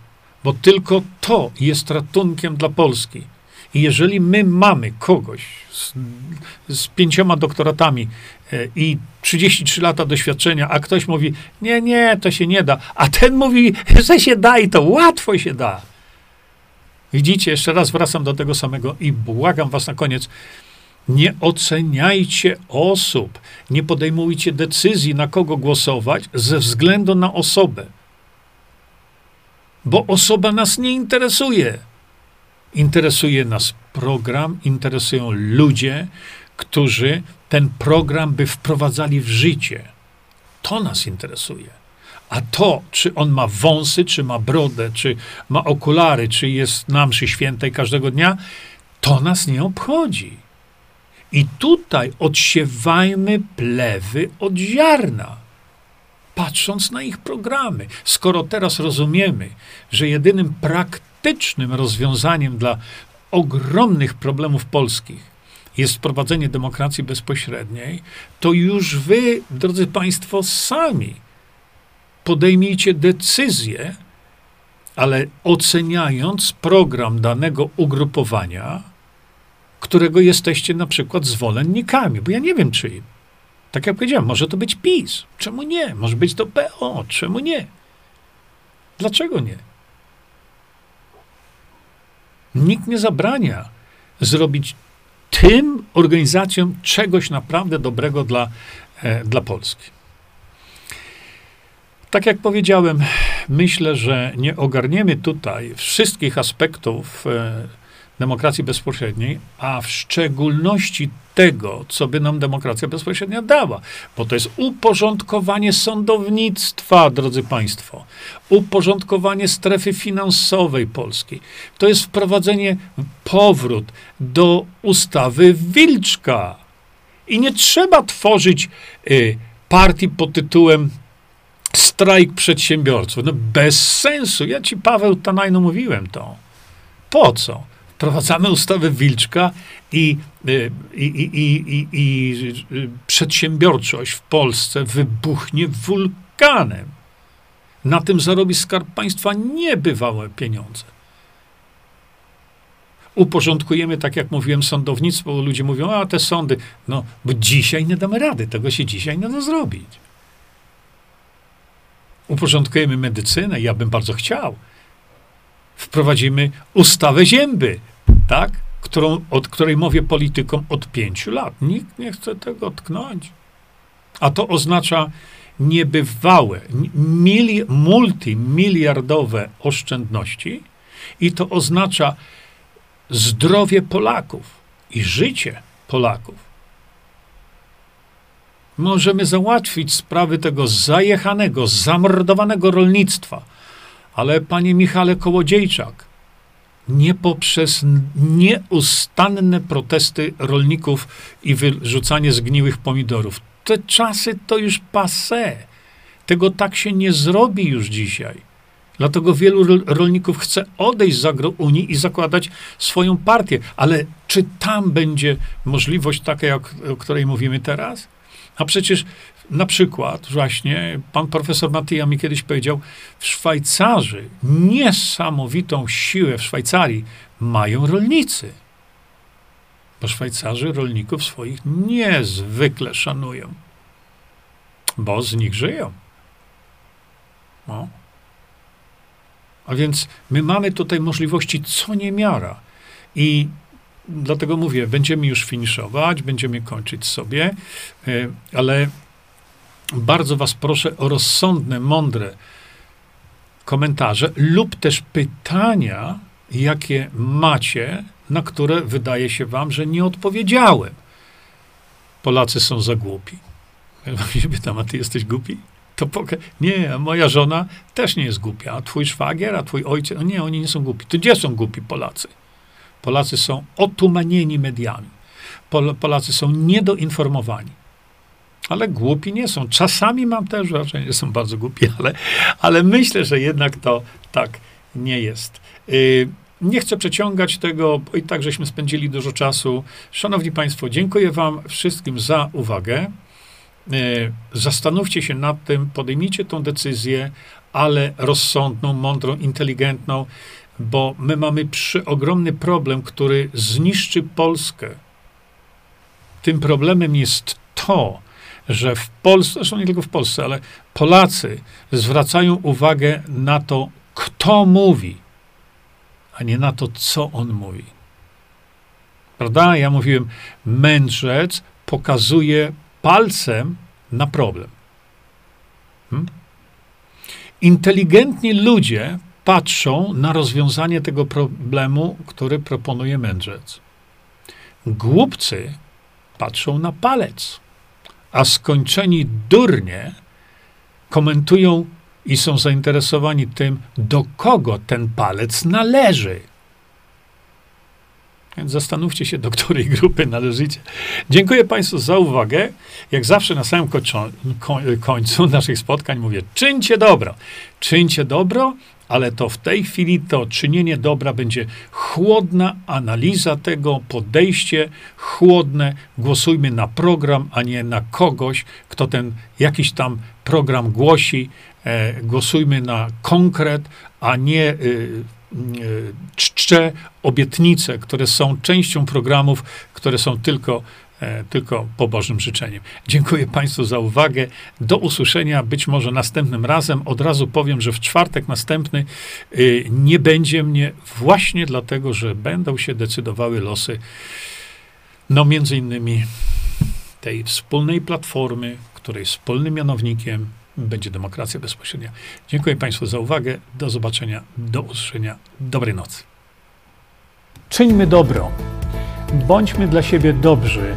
bo tylko to jest ratunkiem dla Polski. I jeżeli my mamy kogoś z, z pięcioma doktoratami e, i 33 lata doświadczenia, a ktoś mówi, nie, nie, to się nie da, a ten mówi, *laughs* że się da i to łatwo się da. Widzicie, jeszcze raz wracam do tego samego i błagam was na koniec, nie oceniajcie osób, nie podejmujcie decyzji, na kogo głosować ze względu na osobę. Bo osoba nas nie interesuje. Interesuje nas program, interesują ludzie, którzy ten program by wprowadzali w życie. To nas interesuje. A to, czy on ma wąsy, czy ma brodę, czy ma okulary, czy jest na mszy świętej każdego dnia, to nas nie obchodzi. I tutaj odsiewajmy plewy od ziarna, patrząc na ich programy. Skoro teraz rozumiemy, że jedynym praktycznym rozwiązaniem dla ogromnych problemów polskich jest wprowadzenie demokracji bezpośredniej, to już wy, drodzy Państwo, sami podejmijcie decyzję, ale oceniając program danego ugrupowania, którego jesteście na przykład zwolennikami, bo ja nie wiem czyim. Tak jak powiedziałem, może to być PiS. Czemu nie? Może być to PO. Czemu nie? Dlaczego nie? Nikt nie zabrania zrobić tym organizacjom czegoś naprawdę dobrego dla, e, dla Polski. Tak jak powiedziałem, myślę, że nie ogarniemy tutaj wszystkich aspektów e, demokracji bezpośredniej, a w szczególności tego, co by nam demokracja bezpośrednia dała. Bo to jest uporządkowanie sądownictwa, drodzy Państwo, uporządkowanie strefy finansowej Polski. To jest wprowadzenie, powrót do ustawy Wilczka. I nie trzeba tworzyć y, partii pod tytułem strajk przedsiębiorców. No bez sensu. Ja ci, Paweł Tanajno, mówiłem to. Po co? Wprowadzamy ustawę Wilczka i, y, i, i, i, i przedsiębiorczość w Polsce wybuchnie wulkanem. Na tym zarobi Skarb Państwa niebywałe pieniądze. Uporządkujemy, tak jak mówiłem, sądownictwo, bo ludzie mówią, a te sądy, no, bo dzisiaj nie damy rady, tego się dzisiaj nie da zrobić. Uporządkujemy medycynę, ja bym bardzo chciał. Wprowadzimy ustawę zięby, tak? Którą, od której mówię politykom od pięciu lat. Nikt nie chce tego tknąć. A to oznacza niebywałe, mili, multimiliardowe oszczędności i to oznacza zdrowie Polaków i życie Polaków. Możemy załatwić sprawy tego zajechanego, zamordowanego rolnictwa, ale panie Michale Kołodziejczak, nie poprzez nieustanne protesty rolników i wyrzucanie zgniłych pomidorów. Te czasy to już passé. Tego tak się nie zrobi już dzisiaj. Dlatego wielu rolników chce odejść z agrounii i zakładać swoją partię. Ale czy tam będzie możliwość taka, jak, o której mówimy teraz? A przecież na przykład właśnie pan profesor Matyja mi kiedyś powiedział, Szwajcarzy niesamowitą siłę w Szwajcarii mają rolnicy. Bo Szwajcarzy rolników swoich niezwykle szanują, bo z nich żyją. No. A więc my mamy tutaj możliwości co niemiara. I dlatego mówię, będziemy już finiszować, będziemy kończyć sobie, e, ale bardzo Was proszę o rozsądne, mądre komentarze lub też pytania, jakie macie, na które wydaje się Wam, że nie odpowiedziałem. Polacy są za głupi. Ja się pytam, a ty jesteś głupi? To poka- nie, moja żona też nie jest głupia, a twój szwagier, a twój ojciec, no nie, oni nie są głupi. To gdzie są głupi Polacy? Polacy są otumanieni mediami. Pol- Polacy są niedoinformowani ale głupi nie są. Czasami mam też wrażenie, że są bardzo głupi, ale, ale myślę, że jednak to tak nie jest. Yy, nie chcę przeciągać tego, bo i tak żeśmy spędzili dużo czasu. Szanowni Państwo, dziękuję Wam wszystkim za uwagę. Yy, zastanówcie się nad tym, podejmijcie tą decyzję, ale rozsądną, mądrą, inteligentną, bo my mamy ogromny problem, który zniszczy Polskę. Tym problemem jest to, że w Polsce, zresztą nie tylko w Polsce, ale Polacy zwracają uwagę na to, kto mówi, a nie na to, co on mówi. Prawda? Ja mówiłem, mędrzec pokazuje palcem na problem. Hmm? Inteligentni ludzie patrzą na rozwiązanie tego problemu, który proponuje mędrzec. Głupcy patrzą na palec, a skończeni durnie komentują i są zainteresowani tym, do kogo ten palec należy. Więc zastanówcie się, do której grupy należycie. Dziękuję Państwu za uwagę. Jak zawsze na samym końcu naszych spotkań mówię, czyńcie dobro. Czyńcie dobro, ale to w tej chwili to czynienie dobra będzie chłodna analiza tego, podejście chłodne. Głosujmy na program, a nie na kogoś, kto ten jakiś tam program głosi. E, głosujmy na konkret, a nie y, y, czcze obietnice, które są częścią programów, które są tylko E, tylko pobożnym życzeniem. Dziękuję Państwu za uwagę. Do usłyszenia być może następnym razem. Od razu powiem, że w czwartek następny y, nie będzie mnie właśnie dlatego, że będą się decydowały losy, no między innymi tej wspólnej platformy, której wspólnym mianownikiem będzie demokracja bezpośrednia. Dziękuję Państwu za uwagę. Do zobaczenia, do usłyszenia. Dobrej nocy. Czyńmy dobro. Bądźmy dla siebie dobrzy,